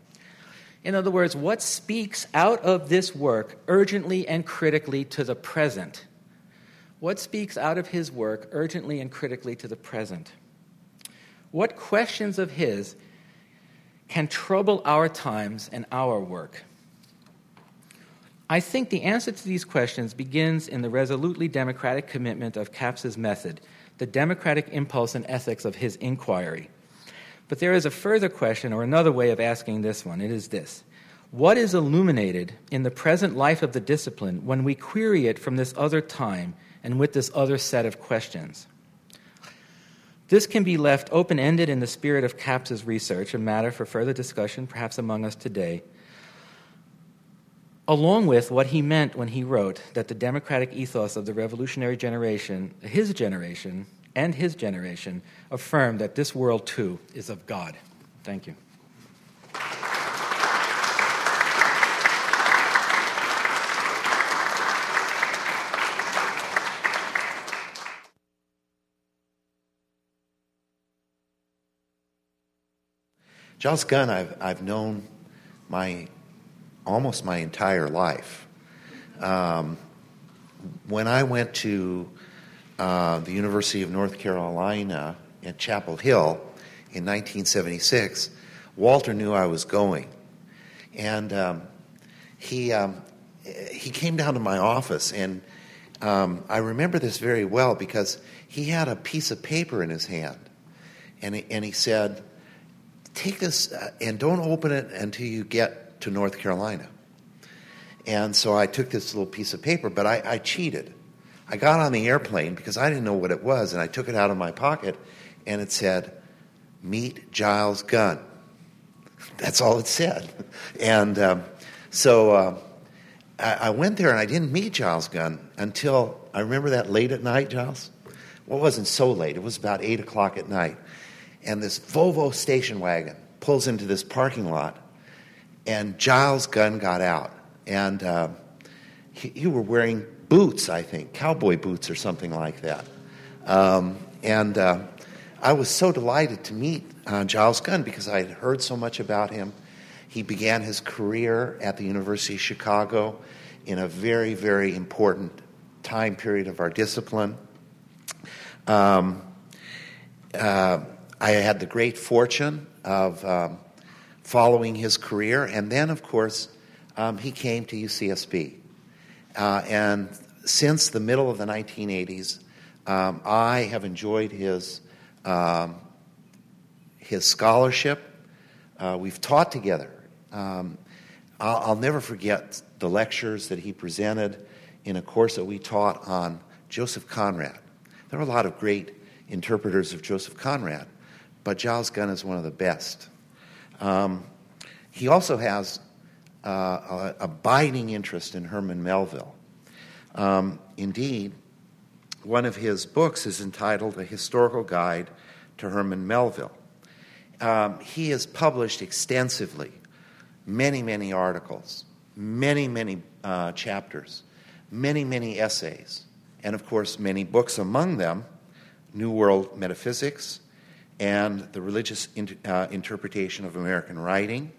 S3: In other words, what speaks out of this work urgently and critically to the present? What speaks out of his work urgently and critically to the present? What questions of his can trouble our times and our work? I think the answer to these questions begins in the resolutely democratic commitment of Capps's method, the democratic impulse and ethics of his inquiry. But there is a further question, or another way of asking this one. It is this What is illuminated in the present life of the discipline when we query it from this other time and with this other set of questions? This can be left open ended in the spirit of Capps's research, a matter for further discussion, perhaps among us today, along with what he meant when he wrote that the democratic ethos of the revolutionary generation, his generation, and his generation affirm that this world too is of God. Thank you.
S2: Giles Gunn, I've, I've known my almost my entire life. Um, when I went to uh, the University of North Carolina at Chapel Hill in 1976, Walter knew I was going. And um, he, um, he came down to my office, and um, I remember this very well because he had a piece of paper in his hand. And he, and he said, Take this uh, and don't open it until you get to North Carolina. And so I took this little piece of paper, but I, I cheated. I got on the airplane because I didn't know what it was, and I took it out of my pocket, and it said, Meet Giles Gunn. That's all it said. And um, so uh, I, I, went there, and I didn't meet Giles Gunn until I remember that late at night, Giles? Well, it wasn't so late, it was about 8 o'clock at night. And this Volvo station wagon pulls into this parking lot, and Giles Gunn got out. And uh, he, you were wearing boots, I think, cowboy boots or something like that. Um, and uh, I was so delighted to meet uh, Giles Gunn because I had heard so much about him. He began his career at the University of Chicago in a very, very important time period of our discipline. Um, uh, I had the great fortune of um, following his career, and then, of course, um, he came to UCSB. Uh, and since the middle of the 1980s, um, I have enjoyed his, um, his scholarship. Uh, we've taught together. Um, I'll, I'll, never forget the lectures that he presented in a course that we taught on Joseph Conrad. There are a lot of great interpreters of Joseph Conrad, but Giles Gunn is one of the best. Um, he also has uh, abiding interest in Herman Melville. Um, indeed, one of his books is entitled A Historical Guide to Herman Melville. Um, he has published extensively many, many articles, many, many uh, chapters, many, many essays, and of course, many books, among them New World Metaphysics and the Religious inter- uh, Interpretation of American Writing,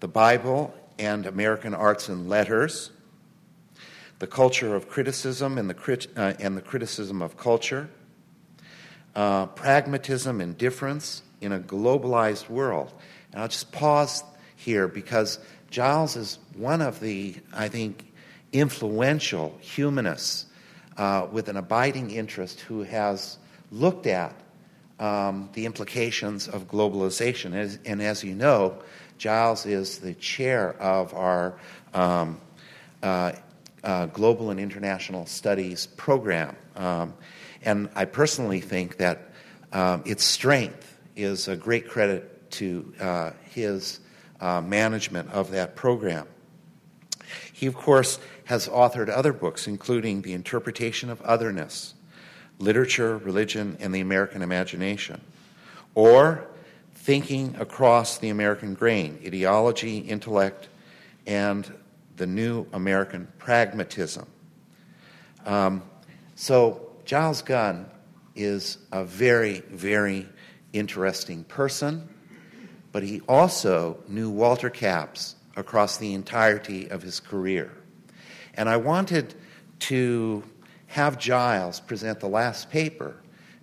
S2: the Bible and American Arts and Letters the culture of criticism and the, crit- uh, and the criticism of culture, uh, pragmatism and difference in a globalized world. And I'll just pause here because Giles is one of the, I think, influential humanists uh, with an abiding interest who has looked at um, the implications of globalization. As, and as you know, Giles is the chair of our um, uh, uh, global and international studies program. Um, and I personally think that um, its strength is a great credit to uh, his uh, management of that program. He, of course, has authored other books, including The Interpretation of Otherness, Literature, Religion, and the American Imagination, or Thinking Across the American Grain Ideology, Intellect, and the New American Pragmatism. Um, so, Giles Gunn is a very, very interesting person, but he also knew Walter Capps across the entirety of his career. And I wanted to have Giles present the last paper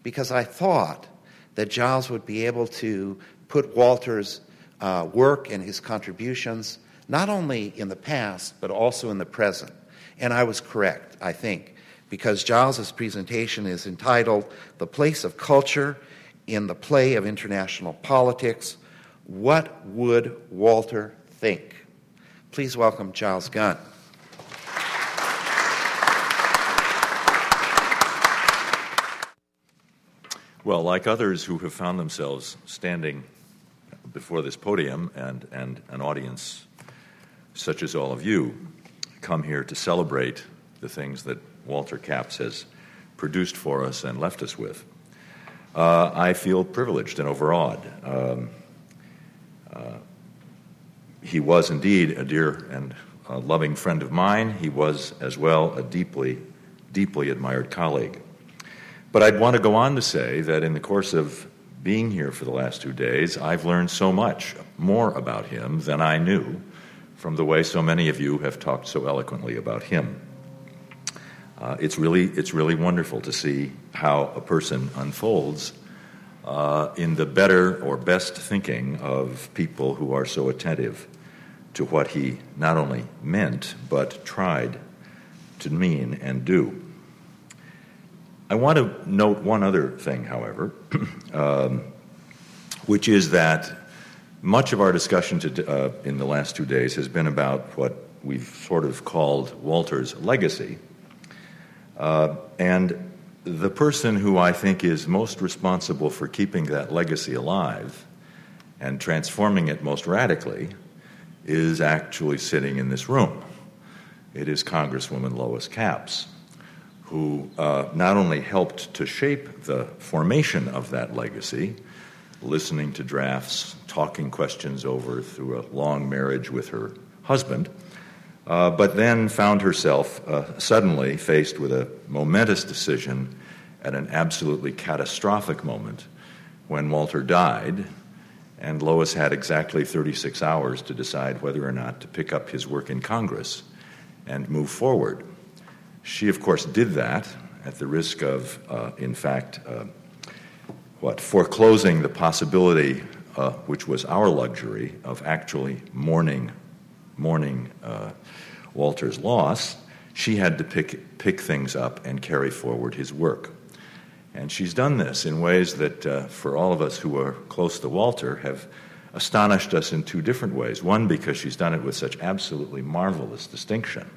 S2: because I thought that Giles would be able to put Walter's uh, work and his contributions not only in the past, but also in the present. And I was correct, I think, because Giles's presentation is entitled The Place of Culture in the Play of International Politics What Would Walter Think? Please welcome Giles Gunn.
S4: Well, like others who have found themselves standing before this podium and, and an audience such as all of you come here to celebrate the things that Walter Capps has produced for us and left us with, uh, I feel privileged and overawed. Um, uh, he was indeed a dear and a loving friend of mine. He was, as well, a deeply, deeply admired colleague. But I'd want to go on to say that in the course of being here for the last two days, I've learned so much more about him than I knew from the way so many of you have talked so eloquently about him. Uh, it's, really, it's really wonderful to see how a person unfolds uh, in the better or best thinking of people who are so attentive to what he not only meant, but tried to mean and do. I want to note one other thing, however, um, which is that much of our discussion to, uh, in the last two days has been about what we've sort of called Walter's legacy. Uh, and the person who I think is most responsible for keeping that legacy alive and transforming it most radically is actually sitting in this room. It is Congresswoman Lois Capps, who uh, not only helped to shape the formation of that legacy, listening to drafts, talking questions over through a long marriage with her husband, uh, but then found herself uh, suddenly faced with a momentous decision at an absolutely catastrophic moment when Walter died, and Lois had exactly 36 hours to decide whether or not to pick up his work in Congress and move forward. She, of course, did that at the risk of, uh, in fact, uh, what foreclosing the possibility, uh, which was our luxury, of actually mourning, mourning uh, Walter's loss. She had to pick pick things up and carry forward his work, and she's done this in ways that, uh, for all of us who are close to Walter, have astonished us in two different ways. One, because she's done it with such absolutely marvelous distinction,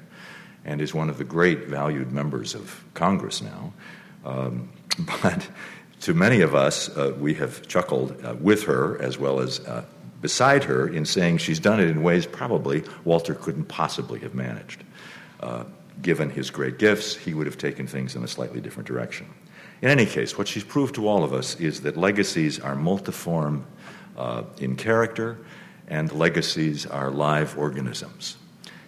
S4: and is one of the great valued members of Congress now. Um, but to many of us, uh, we have chuckled uh, with her as well as uh, beside her in saying she's done it in ways probably Walter couldn't possibly have managed. Uh, given his great gifts, he would have taken things in a slightly different direction. In any case, what she's proved to all of us is that legacies are multiform uh, in character, and legacies are live organisms.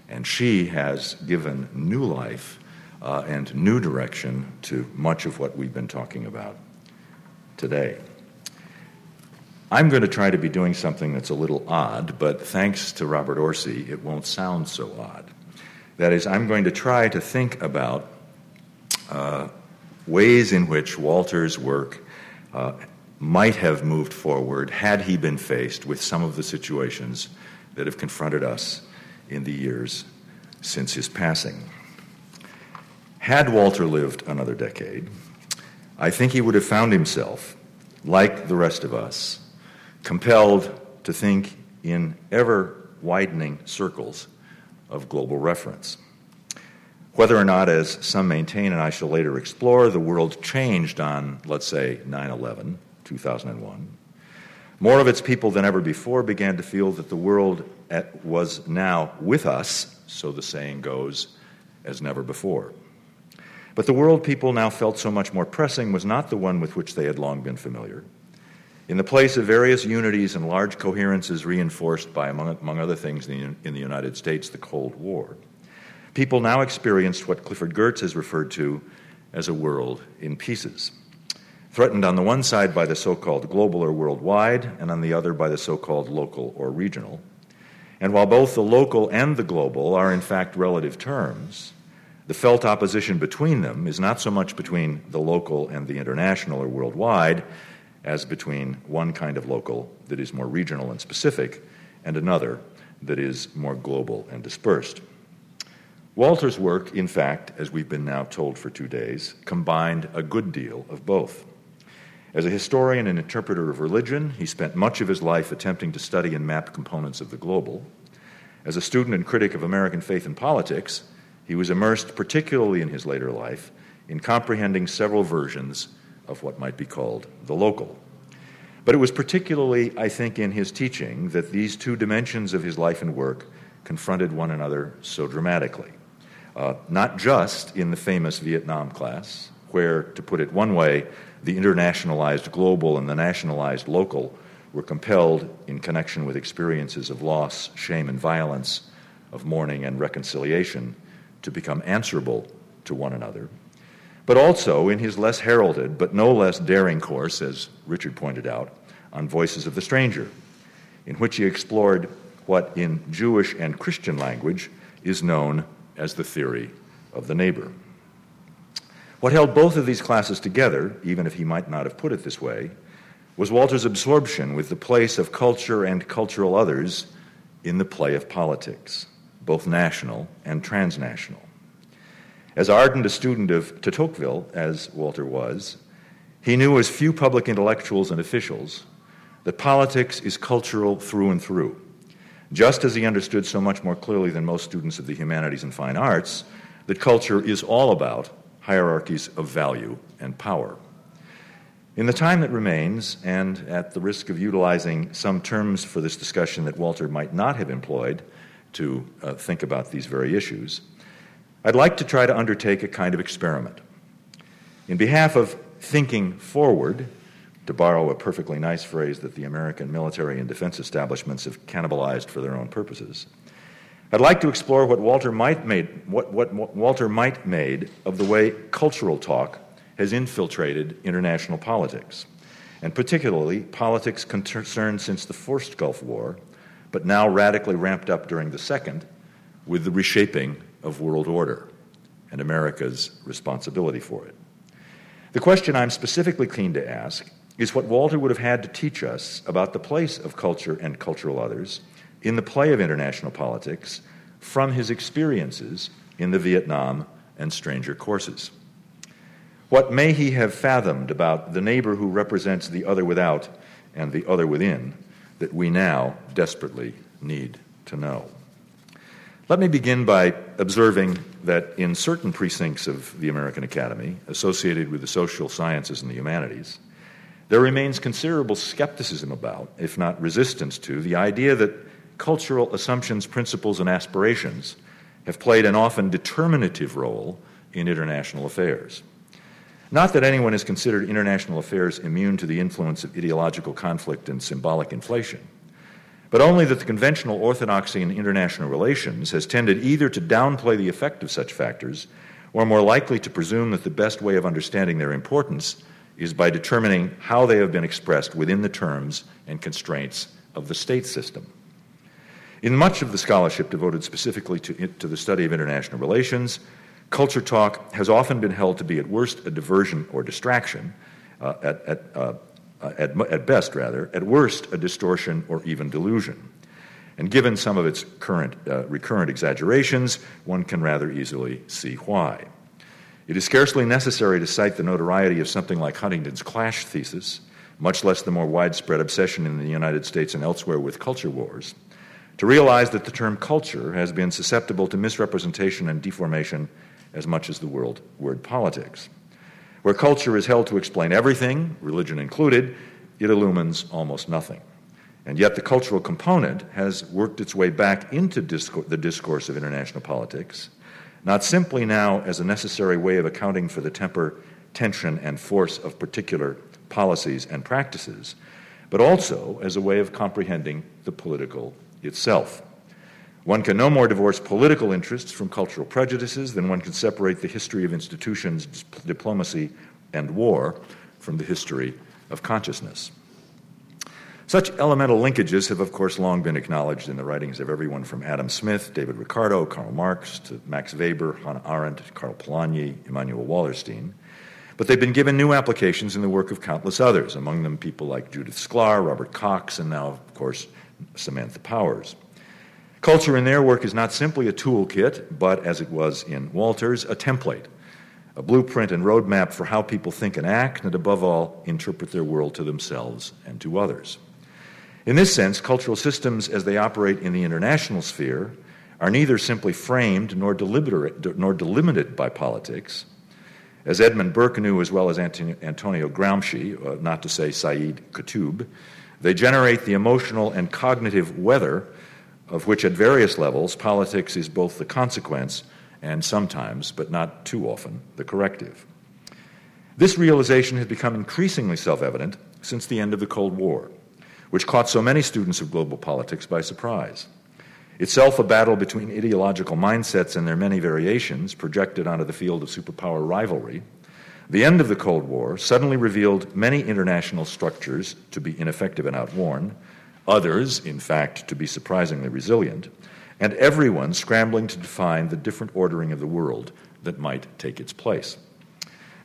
S4: And she has given new life uh, and new direction to much of what we've been talking about today. I'm going to try to be doing something that's a little odd, but thanks to Robert Orsi, it won't sound so odd. That is, I'm going to try to think about uh, ways in which Walter's work uh, might have moved forward had he been faced with some of the situations that have confronted us in the years since his passing. Had Walter lived another decade, I think he would have found himself, like the rest of us, compelled to think in ever widening circles of global reference. Whether or not, as some maintain, and I shall later explore, the world changed on, let's say, 9 11, 2001, More of its people than ever before began to feel that the world at, was now with us, so the saying goes, as never before. But the world people now felt so much more pressing was not the one with which they had long been familiar. In the place of various unities and large coherences reinforced by, among, among other things, in the, in the United States, the Cold War, people now experienced what Clifford Geertz has referred to as a world in pieces. Threatened on the one side by the so called global or worldwide, and on the other by the so called local or regional. And while both the local and the global are in fact relative terms, the felt opposition between them is not so much between the local and the international or worldwide as between one kind of local that is more regional and specific and another that is more global and dispersed. Walter's work, in fact, as we've been now told for two days, combined a good deal of both. As a historian and interpreter of religion, he spent much of his life attempting to study and map components of the global. As a student and critic of American faith and politics, he was immersed, particularly in his later life, in comprehending several versions of what might be called the local. But it was particularly, I think, in his teaching that these two dimensions of his life and work confronted one another so dramatically. Uh, not just in the famous Vietnam class, where, to put it one way, the internationalized global and the nationalized local were compelled, in connection with experiences of loss, shame, and violence, of mourning and reconciliation, to become answerable to one another but also in his less heralded but no less daring course, as Richard pointed out, on Voices of the Stranger, in which he explored what in Jewish and Christian language is known as the theory of the neighbor. What held both of these classes together, even if he might not have put it this way, was Walter's absorption with the place of culture and cultural others in the play of politics, both national and transnational. As ardent a student of Tocqueville as Walter was, he knew as few public intellectuals and officials that politics is cultural through and through, just as he understood so much more clearly than most students of the humanities and fine arts that culture is all about hierarchies of value and power. In the time that remains, and at the risk of utilizing some terms for this discussion that Walter might not have employed to uh, think about these very issues, I'd like to try to undertake a kind of experiment. In behalf of thinking forward, to borrow a perfectly nice phrase that the American military and defense establishments have cannibalized for their own purposes, I'd like to explore what Walter might made what, what Walter might made of the way cultural talk has infiltrated international politics, and particularly politics concerned since the first Gulf War, but now radically ramped up during the second, with the reshaping of world order and America's responsibility for it. The question I'm specifically keen to ask is what Walter would have had to teach us about the place of culture and cultural others in the play of international politics from his experiences in the Vietnam and stranger courses. What may he have fathomed about the neighbor who represents the other without and the other within that we now desperately need to know? Let me begin by observing that in certain precincts of the American Academy, associated with the social sciences and the humanities, there remains considerable skepticism about, if not resistance to, the idea that cultural assumptions, principles, and aspirations have played an often determinative role in international affairs. Not that anyone has considered international affairs immune to the influence of ideological conflict and symbolic inflation but only that the conventional orthodoxy in international relations has tended either to downplay the effect of such factors or more likely to presume that the best way of understanding their importance is by determining how they have been expressed within the terms and constraints of the state system. In much of the scholarship devoted specifically to, to the study of international relations, culture talk has often been held to be at worst a diversion or distraction, uh, at, at uh, at, at best, rather, at worst, a distortion or even delusion. And given some of its current, uh, recurrent exaggerations, one can rather easily see why. It is scarcely necessary to cite the notoriety of something like Huntington's clash thesis, much less the more widespread obsession in the United States and elsewhere with culture wars, to realize that the term culture has been susceptible to misrepresentation and deformation as much as the world, word politics. Where culture is held to explain everything, religion included, it illumines almost nothing. And yet, the cultural component has worked its way back into the discourse of international politics, not simply now as a necessary way of accounting for the temper, tension, and force of particular policies and practices, but also as a way of comprehending the political itself. One can no more divorce political interests from cultural prejudices than one can separate the history of institutions, diplomacy, and war from the history of consciousness. Such elemental linkages have, of course, long been acknowledged in the writings of everyone from Adam Smith, David Ricardo, Karl Marx, to Max Weber, Hannah Arendt, Karl Polanyi, Immanuel Wallerstein. But they've been given new applications in the work of countless others, among them people like Judith Shklar, Robert Cox, and now, of course, Samantha Powers. Culture in their work is not simply a toolkit, but, as it was in Walter's, a template, a blueprint and roadmap for how people think and act, and above all, interpret their world to themselves and to others. In this sense, cultural systems as they operate in the international sphere are neither simply framed nor, nor delimited by politics, as Edmund Burke knew, as well as Antonio Gramsci, uh, not to say Sayyid Qutb, they generate the emotional and cognitive weather of which, at various levels, politics is both the consequence and sometimes, but not too often, the corrective. This realization has become increasingly self evident since the end of the Cold War, which caught so many students of global politics by surprise. Itself a battle between ideological mindsets and their many variations projected onto the field of superpower rivalry, the end of the Cold War suddenly revealed many international structures to be ineffective and outworn, others, in fact, to be surprisingly resilient, and everyone scrambling to define the different ordering of the world that might take its place.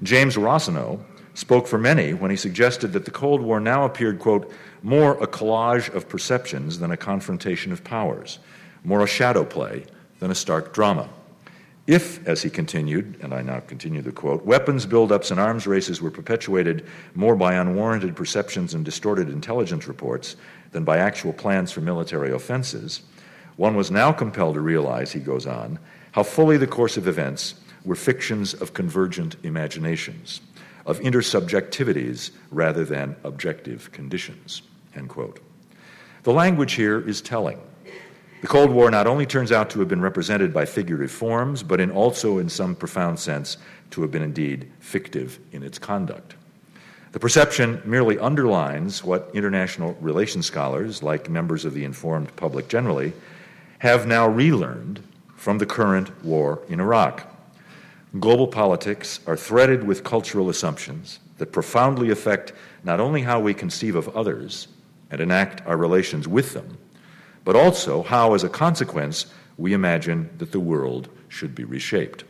S4: James Rosenau spoke for many when he suggested that the Cold War now appeared, quote, more a collage of perceptions than a confrontation of powers more a shadow play than a stark drama. If, as he continued, and I now continue the quote, weapons buildups and arms races were perpetuated more by unwarranted perceptions and distorted intelligence reports than by actual plans for military offenses, one was now compelled to realize, he goes on, how fully the course of events were fictions of convergent imaginations, of intersubjectivities rather than objective conditions. End quote. The language here is telling. The Cold War not only turns out to have been represented by figurative forms, but in also, in some profound sense, to have been indeed fictive in its conduct. The perception merely underlines what international relations scholars, like members of the informed public generally, have now relearned from the current war in Iraq. Global politics are threaded with cultural assumptions that profoundly affect not only how we conceive of others and enact our relations with them, but also how, as a consequence, we imagine that the world should be reshaped.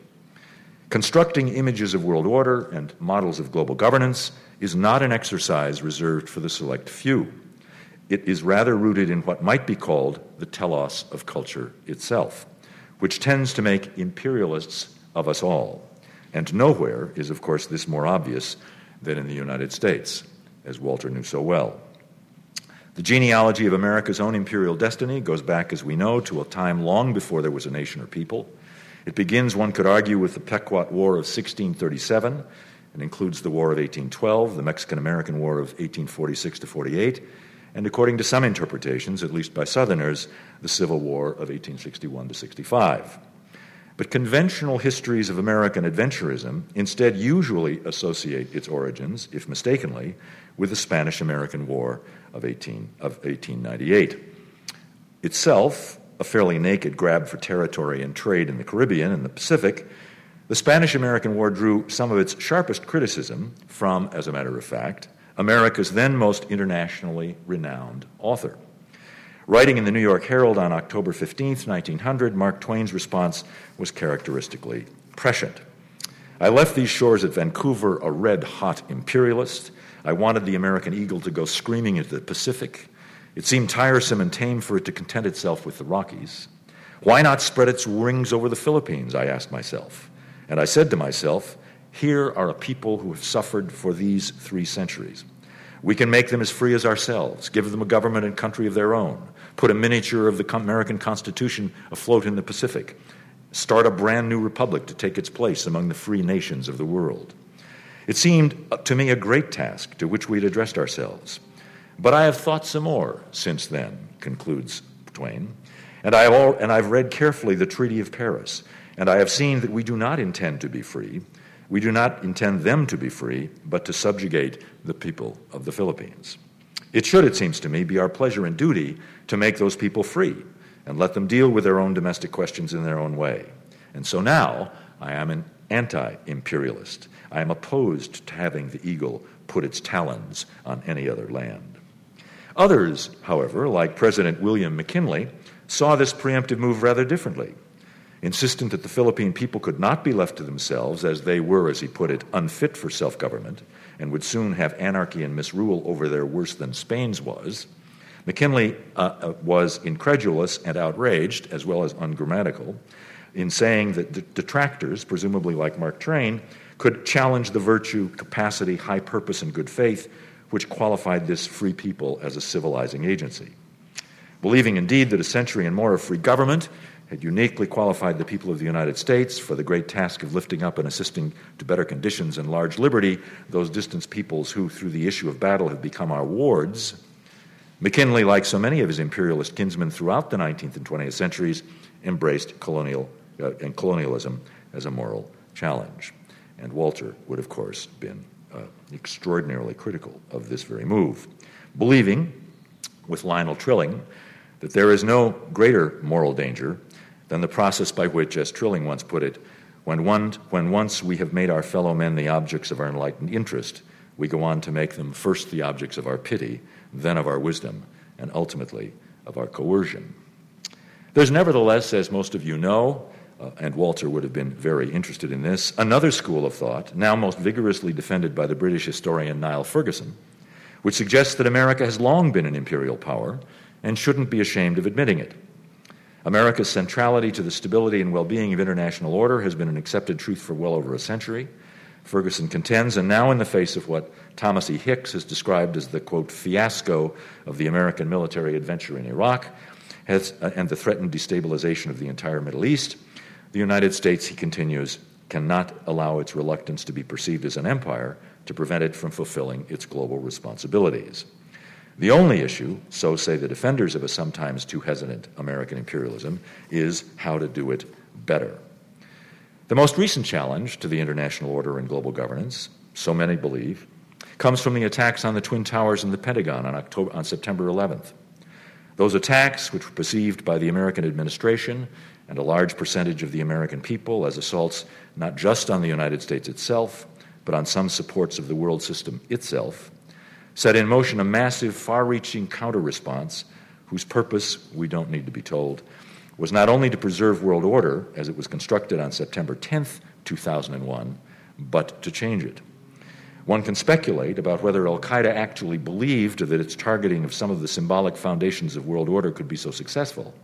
S4: Constructing images of world order and models of global governance is not an exercise reserved for the select few. It is rather rooted in what might be called the telos of culture itself, which tends to make imperialists of us all. And nowhere is, of course, this more obvious than in the United States, as Walter knew so well. The genealogy of America's own imperial destiny goes back, as we know, to a time long before there was a nation or people. It begins, one could argue, with the Pequot War of 1637 and includes the War of 1812, the Mexican American War of 1846 to 48, and according to some interpretations, at least by Southerners, the Civil War of 1861 to 65. But conventional histories of American adventurism instead usually associate its origins, if mistakenly, with the Spanish American War of, 18, of 1898. Itself, a fairly naked grab for territory and trade in the Caribbean and the Pacific, the Spanish American War drew some of its sharpest criticism from, as a matter of fact, America's then most internationally renowned author. Writing in the New York Herald on October 15, 1900, Mark Twain's response was characteristically prescient. I left these shores at Vancouver a red hot imperialist I wanted the American eagle to go screaming into the Pacific. It seemed tiresome and tame for it to content itself with the Rockies. Why not spread its wings over the Philippines? I asked myself. And I said to myself, here are a people who have suffered for these three centuries. We can make them as free as ourselves, give them a government and country of their own, put a miniature of the American Constitution afloat in the Pacific, start a brand new republic to take its place among the free nations of the world. It seemed to me a great task to which we had addressed ourselves. But I have thought some more since then, concludes Twain, and I have all, and I've read carefully the Treaty of Paris, and I have seen that we do not intend to be free. We do not intend them to be free, but to subjugate the people of the Philippines. It should, it seems to me, be our pleasure and duty to make those people free and let them deal with their own domestic questions in their own way. And so now I am an anti imperialist. I am opposed to having the eagle put its talons on any other land. Others, however, like President William McKinley, saw this preemptive move rather differently. Insistent that the Philippine people could not be left to themselves, as they were, as he put it, unfit for self government, and would soon have anarchy and misrule over there worse than Spain's was, McKinley uh, uh, was incredulous and outraged, as well as ungrammatical, in saying that detractors, presumably like Mark Twain, could challenge the virtue, capacity, high purpose, and good faith which qualified this free people as a civilizing agency. Believing indeed that a century and more of free government had uniquely qualified the people of the United States for the great task of lifting up and assisting to better conditions and large liberty those distant peoples who, through the issue of battle, have become our wards, McKinley, like so many of his imperialist kinsmen throughout the 19th and 20th centuries, embraced colonial uh, and colonialism as a moral challenge. And Walter would, of course, been uh, extraordinarily critical of this very move, believing, with Lionel Trilling, that there is no greater moral danger than the process by which, as Trilling once put it, when, one, when once we have made our fellow men the objects of our enlightened interest, we go on to make them first the objects of our pity then of our wisdom, and ultimately of our coercion. There's nevertheless, as most of you know, uh, and Walter would have been very interested in this, another school of thought, now most vigorously defended by the British historian Niall Ferguson, which suggests that America has long been an imperial power and shouldn't be ashamed of admitting it. America's centrality to the stability and well being of international order has been an accepted truth for well over a century. Ferguson contends, and now in the face of what Thomas E. Ricks has described as the, quote, fiasco of the American military adventure in Iraq has, uh, and the threatened destabilization of the entire Middle East, the United States, he continues, cannot allow its reluctance to be perceived as an empire to prevent it from fulfilling its global responsibilities. The only issue, so say the defenders of a sometimes too hesitant American imperialism, is how to do it better. The most recent challenge to the international order and global governance, so many believe, comes from the attacks on the Twin Towers and the Pentagon on, October, on September 11th. Those attacks, which were perceived by the American administration and a large percentage of the American people as assaults not just on the United States itself, but on some supports of the world system itself, set in motion a massive, far reaching counter response whose purpose, we don't need to be told, was not only to preserve world order as it was constructed on September 10th, 2001, but to change it. One can speculate about whether Al Qaeda actually believed that its targeting of some of the symbolic foundations of world order could be so successful,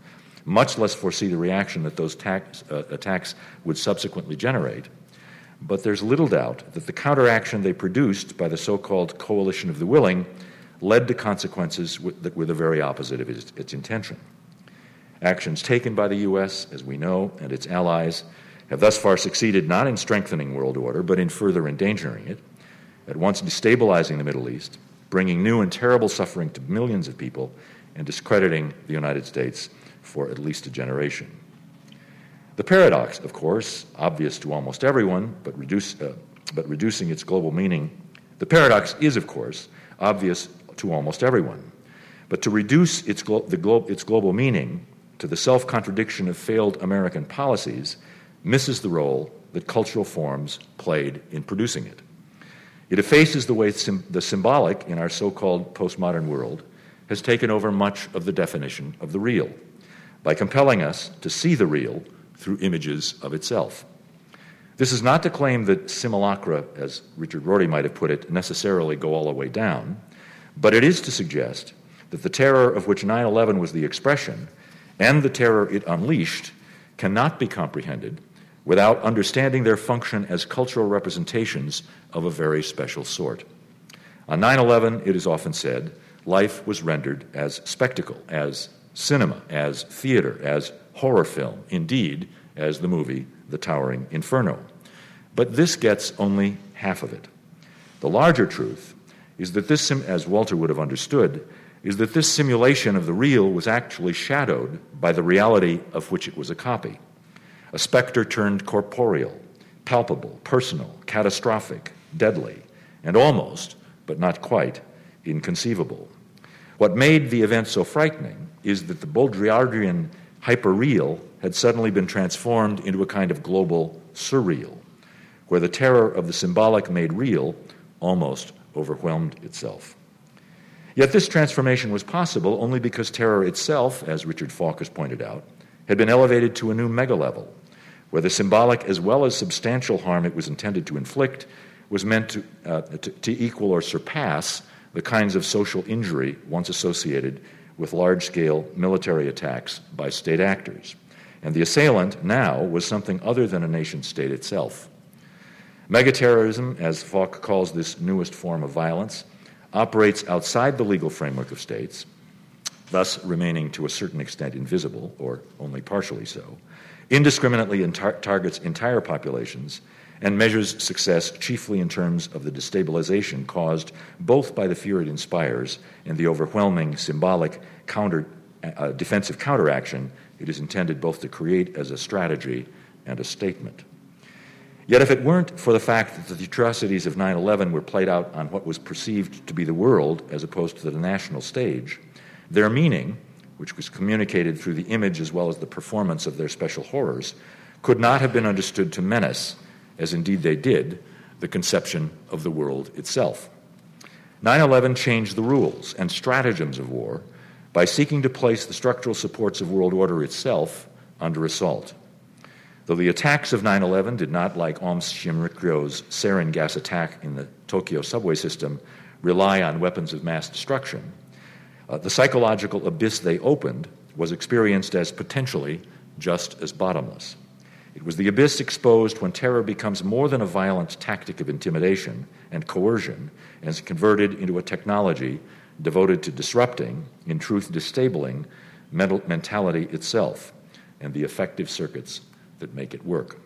S4: much less foresee the reaction that those tax, uh, attacks would subsequently generate. But there's little doubt that the counteraction they produced by the so called coalition of the willing led to consequences that were the very opposite of its, its intention. Actions taken by the U.S., as we know, and its allies have thus far succeeded not in strengthening world order, but in further endangering it, at once destabilizing the Middle East, bringing new and terrible suffering to millions of people, and discrediting the United States for at least a generation. The paradox, of course, obvious to almost everyone, but, reduce, uh, but reducing its global meaning, the paradox is, of course, obvious to almost everyone. But to reduce its, glo- glo- its global meaning to the self contradiction of failed American policies misses the role that cultural forms played in producing it. It effaces the way sim- the symbolic in our so called postmodern world has taken over much of the definition of the real by compelling us to see the real through images of itself. This is not to claim that simulacra, as Richard Rorty might have put it, necessarily go all the way down, but it is to suggest that the terror of which 9 11 was the expression and the terror it unleashed cannot be comprehended without understanding their function as cultural representations of a very special sort. On 9 11, it is often said, life was rendered as spectacle, as cinema, as theater, as horror film, indeed, as the movie The Towering Inferno. But this gets only half of it. The larger truth is that this, as Walter would have understood, is that this simulation of the real was actually shadowed by the reality of which it was a copy. A specter turned corporeal, palpable, personal, catastrophic, deadly, and almost, but not quite, inconceivable. What made the event so frightening is that the Baudrillardian hyperreal had suddenly been transformed into a kind of global surreal, where the terror of the symbolic made real almost overwhelmed itself. Yet this transformation was possible only because terror itself, as Richard Falk has pointed out, had been elevated to a new mega level, where the symbolic as well as substantial harm it was intended to inflict was meant to, uh, to, to equal or surpass the kinds of social injury once associated with large scale military attacks by state actors. And the assailant now was something other than a nation state itself. Megaterrorism, as Falk calls this newest form of violence, operates outside the legal framework of states, thus remaining to a certain extent invisible, or only partially so, indiscriminately intar- targets entire populations, and measures success chiefly in terms of the destabilization caused both by the fear it inspires and the overwhelming symbolic counter, uh, defensive counteraction it is intended both to create as a strategy and a statement. Yet, if it weren't for the fact that the atrocities of 9 11 were played out on what was perceived to be the world as opposed to the national stage, their meaning, which was communicated through the image as well as the performance of their special horrors, could not have been understood to menace, as indeed they did, the conception of the world itself. 9 11 changed the rules and stratagems of war by seeking to place the structural supports of world order itself under assault. Though the attacks of 9 11 did not, like Aum Shinrikyo's sarin gas attack in the Tokyo subway system, rely on weapons of mass destruction, uh, the psychological abyss they opened was experienced as potentially just as bottomless. It was the abyss exposed when terror becomes more than a violent tactic of intimidation and coercion and is converted into a technology devoted to disrupting, in truth, disabling mental, mentality itself and the effective circuits that make it work.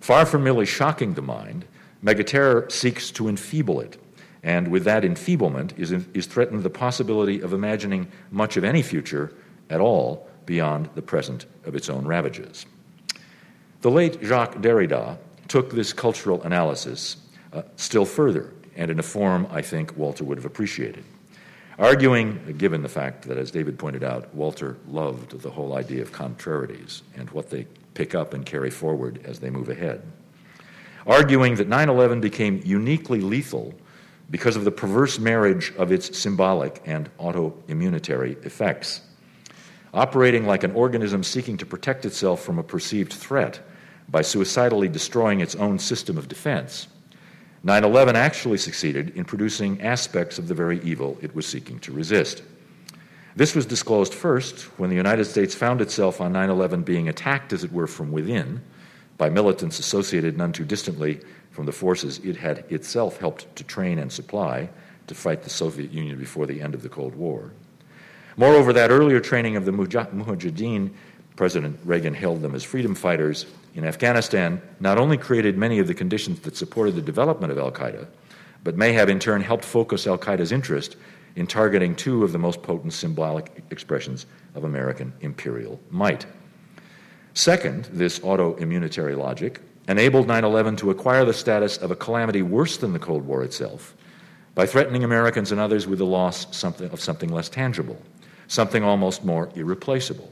S4: Far from merely shocking the mind, megaterror seeks to enfeeble it, and with that enfeeblement is, is threatened the possibility of imagining much of any future at all beyond the present of its own ravages. The late Jacques Derrida took this cultural analysis uh, still further, and in a form I think Walter would have appreciated. Arguing, given the fact that, as David pointed out, Walter loved the whole idea of contrarieties and what they pick up and carry forward as they move ahead. Arguing that 9 11 became uniquely lethal because of the perverse marriage of its symbolic and autoimmunitary effects. Operating like an organism seeking to protect itself from a perceived threat by suicidally destroying its own system of defense, 9 11 actually succeeded in producing aspects of the very evil it was seeking to resist. This was disclosed first when the United States found itself on 9 11 being attacked, as it were, from within by militants associated none too distantly from the forces it had itself helped to train and supply to fight the Soviet Union before the end of the Cold War. Moreover, that earlier training of the Mujahideen, President Reagan hailed them as freedom fighters in Afghanistan, not only created many of the conditions that supported the development of Al Qaeda, but may have in turn helped focus Al Qaeda's interest in targeting two of the most potent symbolic expressions of American imperial might. Second, this autoimmunitary logic enabled 9 11 to acquire the status of a calamity worse than the Cold War itself by threatening Americans and others with the loss of something less tangible, something almost more irreplaceable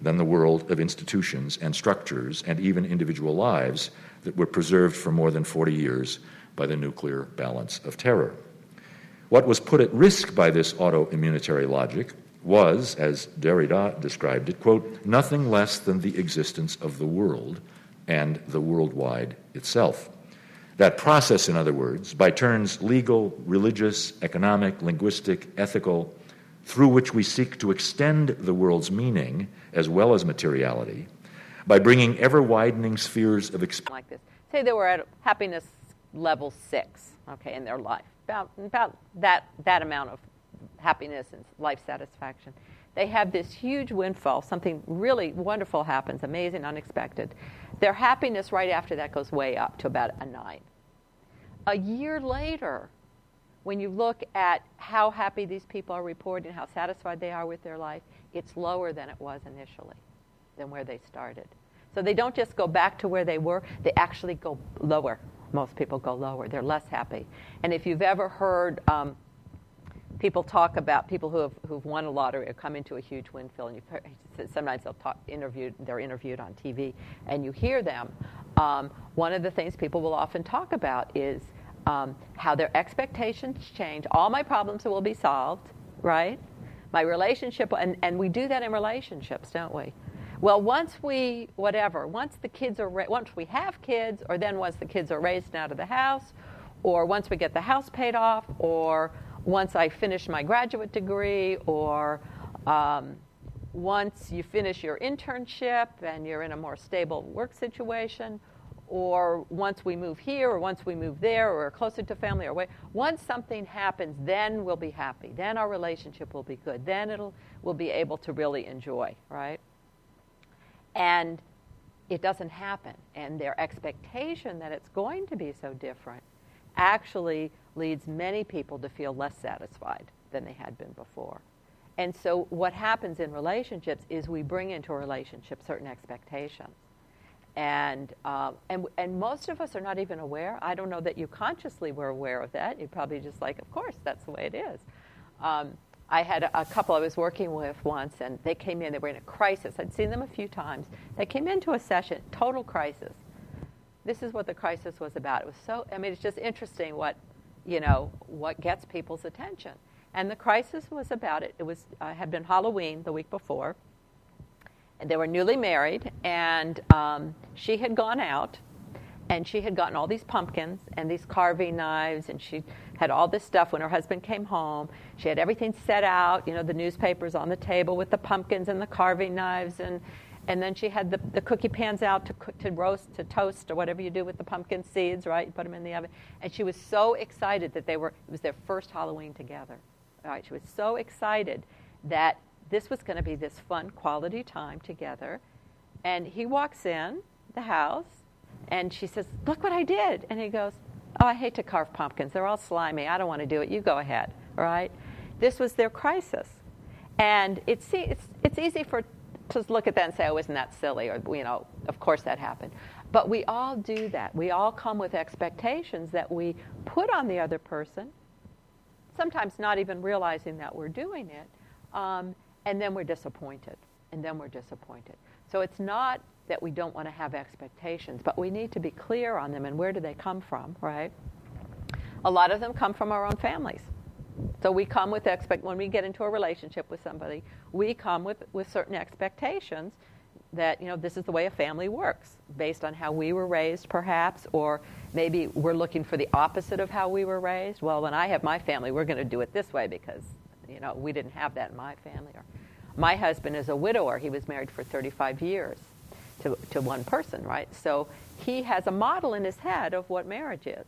S4: than the world of institutions and structures and even individual lives that were preserved for more than 40 years by the nuclear balance of terror. What was put at risk by this autoimmunitary logic was, as Derrida described it, quote, nothing less than the existence of the world and the worldwide itself. That process, in other words, by turns legal, religious, economic, linguistic, ethical, through which we seek to extend the world's meaning as well as materiality, by bringing ever widening spheres of experience.
S5: Like this. Say they were at happiness level six, okay, in their life about, about that, that amount of happiness and life satisfaction. They have this huge windfall. Something really wonderful happens, amazing, unexpected. Their happiness right after that goes way up to about a nine. A year later, when you look at how happy these people are reporting, how satisfied they are with their life, it's lower than it was initially, than where they started. So they don't just go back to where they were, they actually go lower. Most people go lower. They're less happy. And if you've ever heard um, people talk about people who have who've won a lottery or come into a huge windfall, and you sometimes they'll talk interviewed they're interviewed on TV, and you hear them. Um, one of the things people will often talk about is um, how their expectations change. All my problems will be solved, right? My relationship, and, and we do that in relationships, don't we? Well, once we, whatever, once the kids are, ra- once we have kids, or then once the kids are raised out of the house, or once we get the house paid off, or once I finish my graduate degree, or um, once you finish your internship and you're in a more stable work situation, or once we move here, or once we move there, or closer to family, or away. Once something happens, then we'll be happy. Then our relationship will be good. Then it'll we'll be able to really enjoy, right? And it doesn't happen. And their expectation that it's going to be so different actually leads many people to feel less satisfied than they had been before. And so, what happens in relationships is we bring into a relationship certain expectations. And, uh, and, and most of us are not even aware. I don't know that you consciously were aware of that. You're probably just like, of course, that's the way it is. Um, I had a, a, couple I was working with once, and they came in, they were in a crisis. I'd seen them a few times. They came into a session, total crisis. This is what the crisis was about. It was so, I mean, it's just interesting what, you know, what gets people's attention. And the crisis was about it. It was, uh, had been Halloween the week before, they were newly married, and um, she had gone out, and she had gotten all these pumpkins and these carving knives, and she had all this stuff when her husband came home. She had everything set out, you know, the newspapers on the table with the pumpkins and the carving knives, and and then she had the, the cookie pans out to, to roast, to toast, or whatever you do with the pumpkin seeds, right? You put them in the oven. And she was so excited that they were, it was their first Halloween together. Right? She was so excited that this was going to be this fun quality time together. And he walks in the house, and she says, Look what I did. And he goes, Oh, I hate to carve pumpkins. They're all slimy. I don't want to do it. You go ahead. Right? This was their crisis. And it's, it's, it's easy for to look at that and say, oh, isn't that silly? Or, you know, of course that happened. But we all do that. We all come with expectations that we put on the other person, sometimes not even realizing that we're doing it. Um, and then we're disappointed. And then we're disappointed. So it's not that we don't want to have expectations, but we need to be clear on them and where do they come from, right? A lot of them come from our own families. So we come with expect when we get into a relationship with somebody, we come with, with certain expectations that you know this is the way a family works based on how we were raised perhaps or maybe we're looking for the opposite of how we were raised well when i have my family we're going to do it this way because you know we didn't have that in my family or my husband is a widower he was married for 35 years to, to one person right so he has a model in his head of what marriage is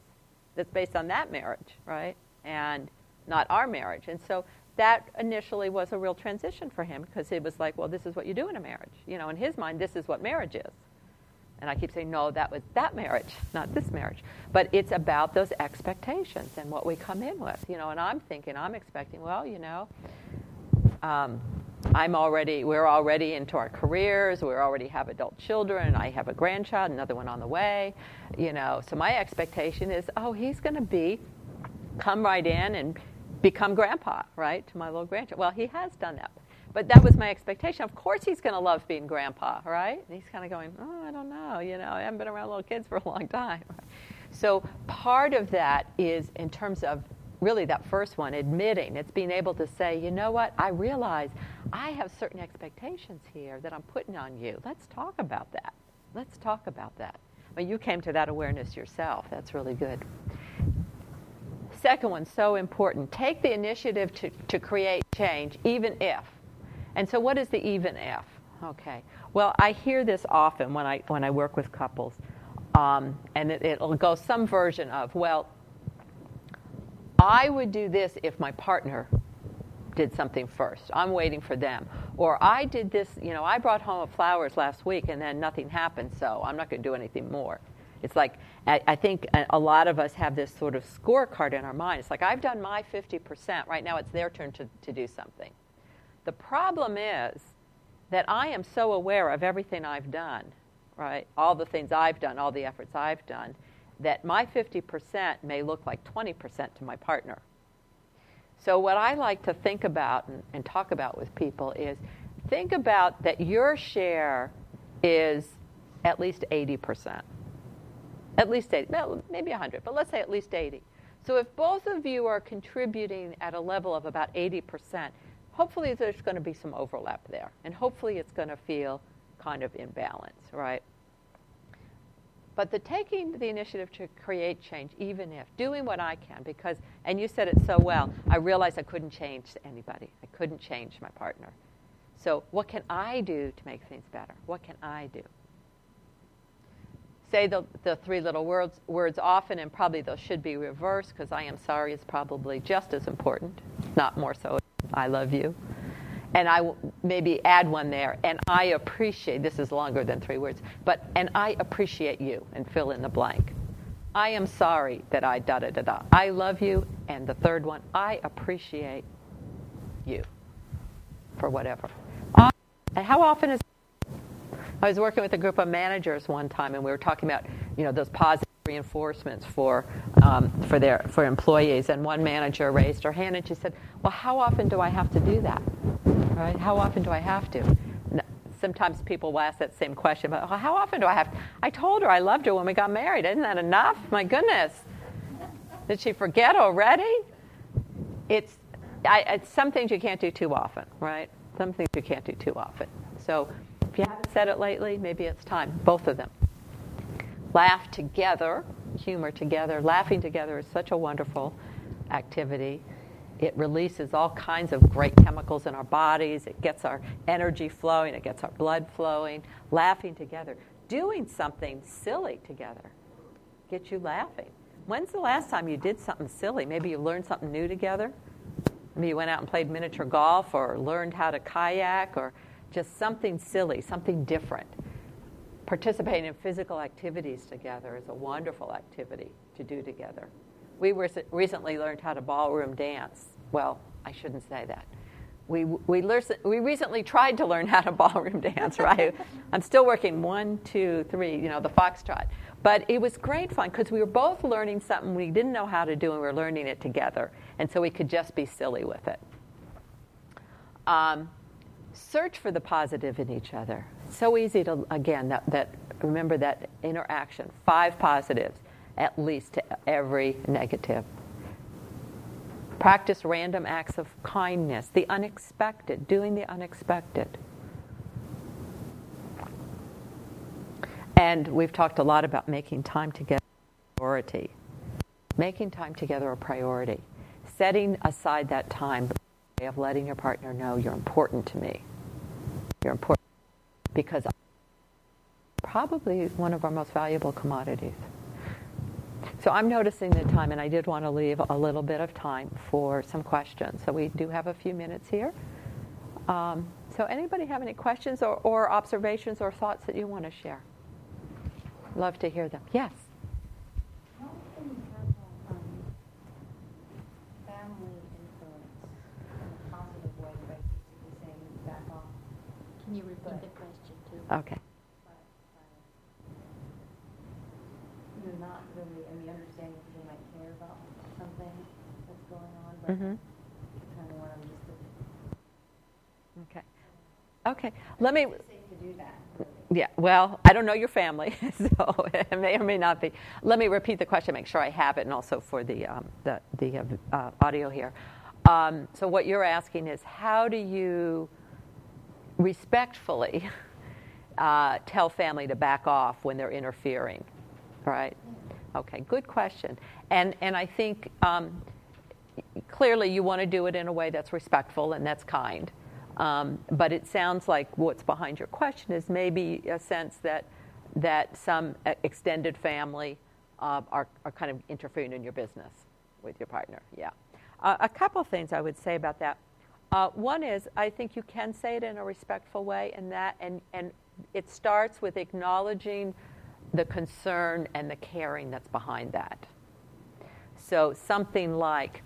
S5: that's based on that marriage right and not our marriage. And so that initially was a real transition for him because it was like, well, this is what you do in a marriage. You know, in his mind, this is what marriage is. And I keep saying, no, that was that marriage, not this marriage. But it's about those expectations and what we come in with, you know. And I'm thinking, I'm expecting, well, you know, um, I'm already, we're already into our careers. We already have adult children. I have a grandchild, another one on the way, you know. So my expectation is, oh, he's going to be, come right in and become grandpa, right, to my little grandchild. Well, he has done that. But that was my expectation. Of course, he's going to love being grandpa, right? And he's kind of going, oh, I don't know. You know, I haven't been around little kids for a long time. So part of that is in terms of really that first one, admitting. It's being able to say, you know what? I realize I have certain expectations here that I'm putting on you. Let's talk about that. Let's talk about that. Well, you came to that awareness yourself. That's really good second one, so important. Take the initiative to, to create change, even if. And so, what is the even if? Okay. Well, I hear this often when I, when I work with couples. Um, and it, it'll go some version of, well, I would do this if my partner did something first. I'm waiting for them. Or I did this, you know, I brought home flowers last week and then nothing happened, so I'm not going to do anything more. It's like, I, I think a, a lot of us have this sort of scorecard in our mind. It's like, I've done my 50%. Right now, it's their turn to, to do something. The problem is that I am so aware of everything I've done, right? All the things I've done, all the efforts I've done, that my 50% may look like 20% to my partner. So, what I like to think about and, and talk about with people is think about that your share is at least 80%. At least 80, well, maybe 100, but let's say at least 80. So if both of you are contributing at a level of about 80%, hopefully there's going to be some overlap there. And hopefully it's going to feel kind of in balance, right? But the taking the initiative to create change, even if doing what I can, because, and you said it so well, I realized I couldn't change anybody. I couldn't change my partner. So, what can I do to make things better? What can I do? Say the, the three little words, words often, and probably those should be reversed because I am sorry is probably just as important, not more so. I love you. And I w- maybe add one there, and I appreciate, this is longer than three words, but, and I appreciate you, and fill in the blank. I am sorry that I da da da da. I love you, and the third one, I appreciate you for whatever. And how often is I was working with a group of managers one time, and we were talking about you know those positive reinforcements for um, for their for employees. And one manager raised her hand and she said, "Well, how often do I have to do that? Right? How often do I have to?" Sometimes people will ask that same question, but how often do I have? To? I told her I loved her when we got married. Isn't that enough? My goodness, did she forget already? It's I, it's some things you can't do too often, right? Some things you can't do too often. So if you haven't said it lately, maybe it's time. Both of them. Laugh together, humor together. Laughing together is such a wonderful activity. It releases all kinds of great chemicals in our bodies. It gets our energy flowing. It gets our blood flowing. Laughing together. Doing something silly together gets you laughing. When's the last time you did something silly? Maybe you learned something new together? Maybe you went out and played miniature golf or learned how to kayak or just something silly, something different. Participating in physical activities together is a wonderful activity to do together. We were, recently learned how to ballroom dance. Well, I shouldn't say that. We, we, we recently tried to learn how to ballroom dance, right? I'm still working one, two, three, you know, the foxtrot. But it was great fun because we were both learning something we didn't know how to do and we were learning it together. And so we could just be silly with it. Um, search for the positive in each other. So easy to, again, that, that remember that interaction. Five positives, at least to every negative. Practice random acts of kindness, the unexpected, doing the unexpected. And we've talked a lot about making time together a priority. Making time together a priority. Setting aside that time of letting your partner know you're important to me. You're important because probably one of our most valuable commodities. So I'm noticing the time, and I did want to leave a little bit of time for some questions. So we do have a few minutes here. Um, so anybody have any questions or, or observations or thoughts that you want to share? Love to hear them. Yes.
S6: Can you repeat the question too?
S5: Okay.
S6: You're not really, I mean, understanding people might care about something that's going on, but
S5: Mhm.
S6: kind of want them just to,
S5: Okay. Okay. Let me.
S6: it's safe to do that. really.
S5: Yeah, well, I don't know your family, so it may or may not be. Let me repeat the question, make sure I have it, and also for the, um, the, the uh, audio here. Um, so, what you're asking is how do you respectfully uh, tell family to back off when they're interfering? Right? Okay, good question. And, and I think um, clearly you want to do it in a way that's respectful and that's kind. Um, but it sounds like what's behind your question is maybe a sense that that some extended family uh, are, are kind of interfering in your business with your partner. Yeah. Uh, a couple things I would say about that. Uh, one is I think you can say it in a respectful way, and that and and it starts with acknowledging the concern and the caring that's behind that. So something like,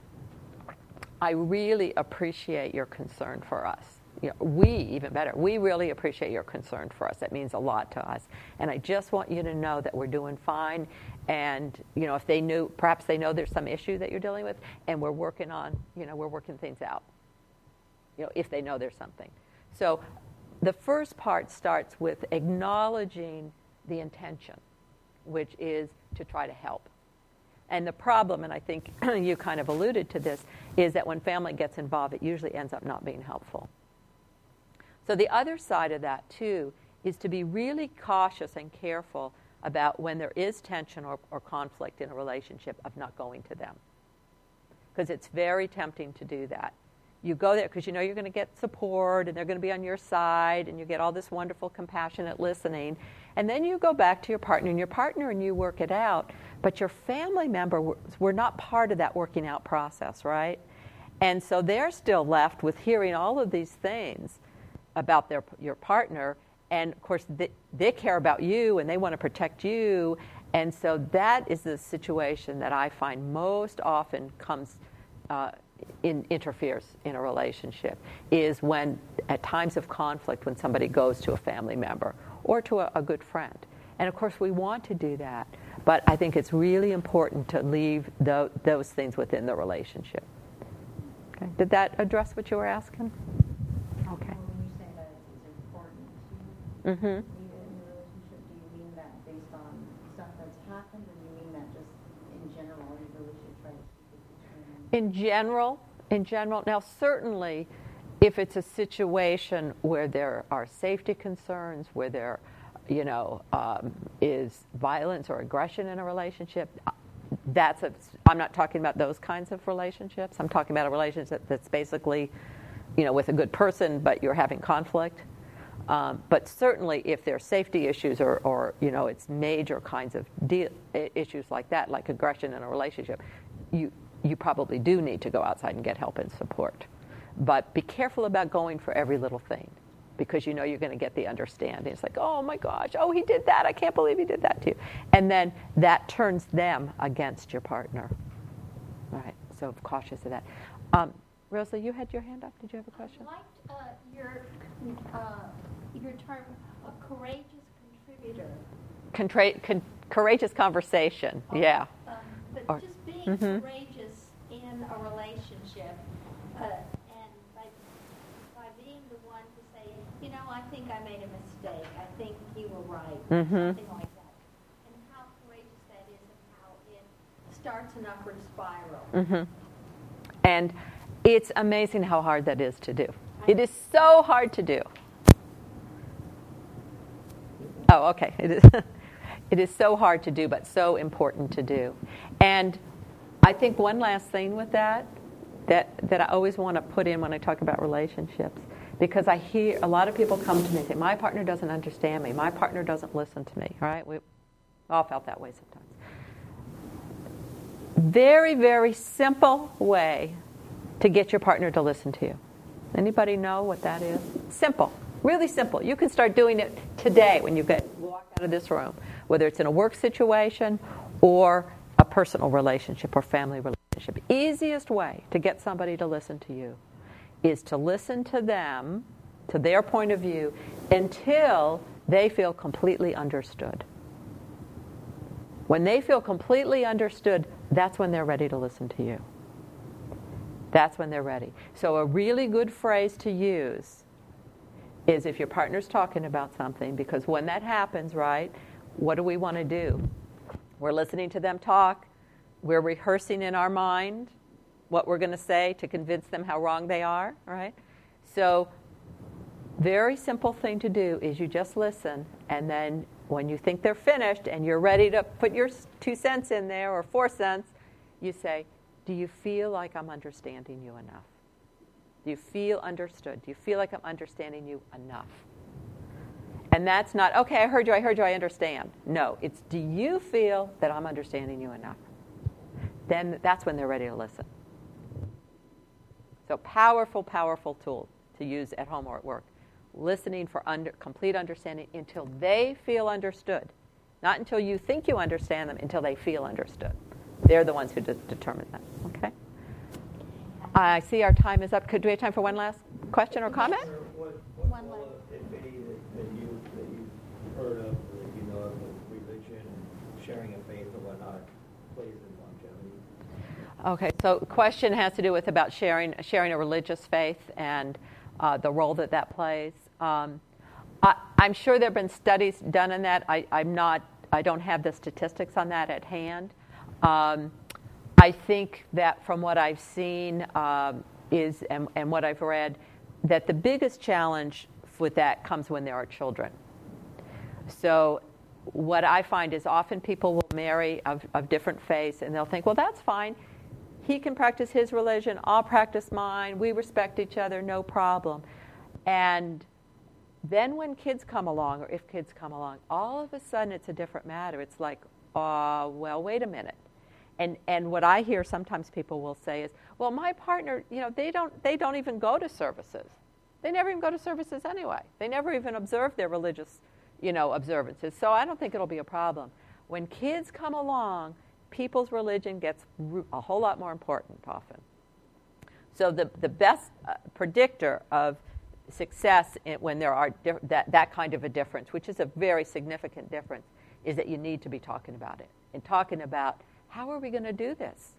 S5: I really appreciate your concern for us. You know, we, even better, we really appreciate your concern for us. That means a lot to us. And I just want you to know that we're doing fine. And, you know, if they knew, perhaps they know there's some issue that you're dealing with, and we're working on, you know, we're working things out. You know, if they know there's something. So the first part starts with acknowledging the intention, which is to try to help. And the problem, and I think you kind of alluded to this, is that when family gets involved, it usually ends up not being helpful. So the other side of that, too, is to be really cautious and careful about when there is tension or, or conflict in a relationship of not going to them. Because it's very tempting to do that you go there because you know you're going to get support and they're going to be on your side and you get all this wonderful compassionate listening. And then you go back to your partner and your partner and you work it out but your family member were not part of that working out process right? And so they're still left with hearing all of these things about their your partner and of course they, they care about you and they want to protect you. And so that is the situation that i find most often comes uh, in, interferes in a relationship is when, at times of conflict, when somebody goes to a family member or to a, a good friend. And of course, we want to do that, but I think it's really important to leave the, those things within the relationship. Okay. Did that address what you were asking?
S6: Okay. Well, when you say that it's important to mm-hmm. leave it in the relationship, do you mean that based on stuff that's happened, or do you mean that just in general, you really should try to
S5: in general, in general, now certainly if it's a situation where there are safety concerns, where there, you know, um, is violence or aggression in a relationship, that's a, I'm not talking about those kinds of relationships. I'm talking about a relationship that's basically, you know, with a good person, but you're having conflict. Um, but certainly, if there's safety issues or, or, you know, it's major kinds of issues like that, like aggression in a relationship, you you probably do need to go outside and get help and support. But be careful about going for every little thing because you know you're going to get the understanding. It's like, oh my gosh, oh, he did that. I can't believe he did that to you. And then that turns them against your partner. All right, so cautious of that. Um, Rosa, you had your hand up. Did you have a question?
S7: I liked uh, your, uh, your term, a courageous contributor.
S5: Contra- con- courageous conversation,
S7: oh,
S5: yeah.
S7: Um, but or, just being mm-hmm. courageous in a relationship, uh, and by, by being the one to say, you know, I think I made a mistake. I think you were right. Mm-hmm. Something like that. And how courageous that is and how it starts an upward spiral.
S5: Mm-hmm. And it's amazing how hard that is to do. It is so hard to do. Oh, okay. It is. it is so hard to do, but so important to do. And I think one last thing with that, that, that I always want to put in when I talk about relationships, because I hear a lot of people come to me and say, My partner doesn't understand me. My partner doesn't listen to me. Right? We all felt that way sometimes. Very, very simple way to get your partner to listen to you. Anybody know what that is? Simple. Really simple. You can start doing it today when you get walk out of this room, whether it's in a work situation or a personal relationship or family relationship. Easiest way to get somebody to listen to you is to listen to them, to their point of view, until they feel completely understood. When they feel completely understood, that's when they're ready to listen to you. That's when they're ready. So, a really good phrase to use is if your partner's talking about something, because when that happens, right, what do we want to do? We're listening to them talk. We're rehearsing in our mind what we're going to say to convince them how wrong they are, right? So, very simple thing to do is you just listen, and then when you think they're finished and you're ready to put your two cents in there or four cents, you say, Do you feel like I'm understanding you enough? Do you feel understood? Do you feel like I'm understanding you enough? And that's not, okay, I heard you, I heard you, I understand. No, it's do you feel that I'm understanding you enough? Then that's when they're ready to listen. So, powerful, powerful tool to use at home or at work. Listening for under, complete understanding until they feel understood. Not until you think you understand them, until they feel understood. They're the ones who de- determine that. Okay? I see our time is up. Could do we have time for one last question or comment?
S8: What, what
S7: One last.
S8: Uh, if any, that, that you that you've heard of, you know religion and sharing a faith or whatnot plays in longevity?
S5: Okay, so question has to do with about sharing sharing a religious faith and uh, the role that that plays. Um, I, I'm sure there have been studies done on that. I, I'm not. I don't have the statistics on that at hand. Um, I think that from what I've seen um, is and, and what I've read, that the biggest challenge with that comes when there are children. So, what I find is often people will marry of, of different faiths and they'll think, well, that's fine. He can practice his religion, I'll practice mine, we respect each other, no problem. And then when kids come along, or if kids come along, all of a sudden it's a different matter. It's like, uh, well, wait a minute. And, and what I hear sometimes people will say is, well, my partner, you know, they don't, they don't even go to services. They never even go to services anyway. They never even observe their religious, you know, observances. So I don't think it'll be a problem. When kids come along, people's religion gets a whole lot more important often. So the, the best uh, predictor of success in, when there are that, that kind of a difference, which is a very significant difference, is that you need to be talking about it and talking about how are we going to do this?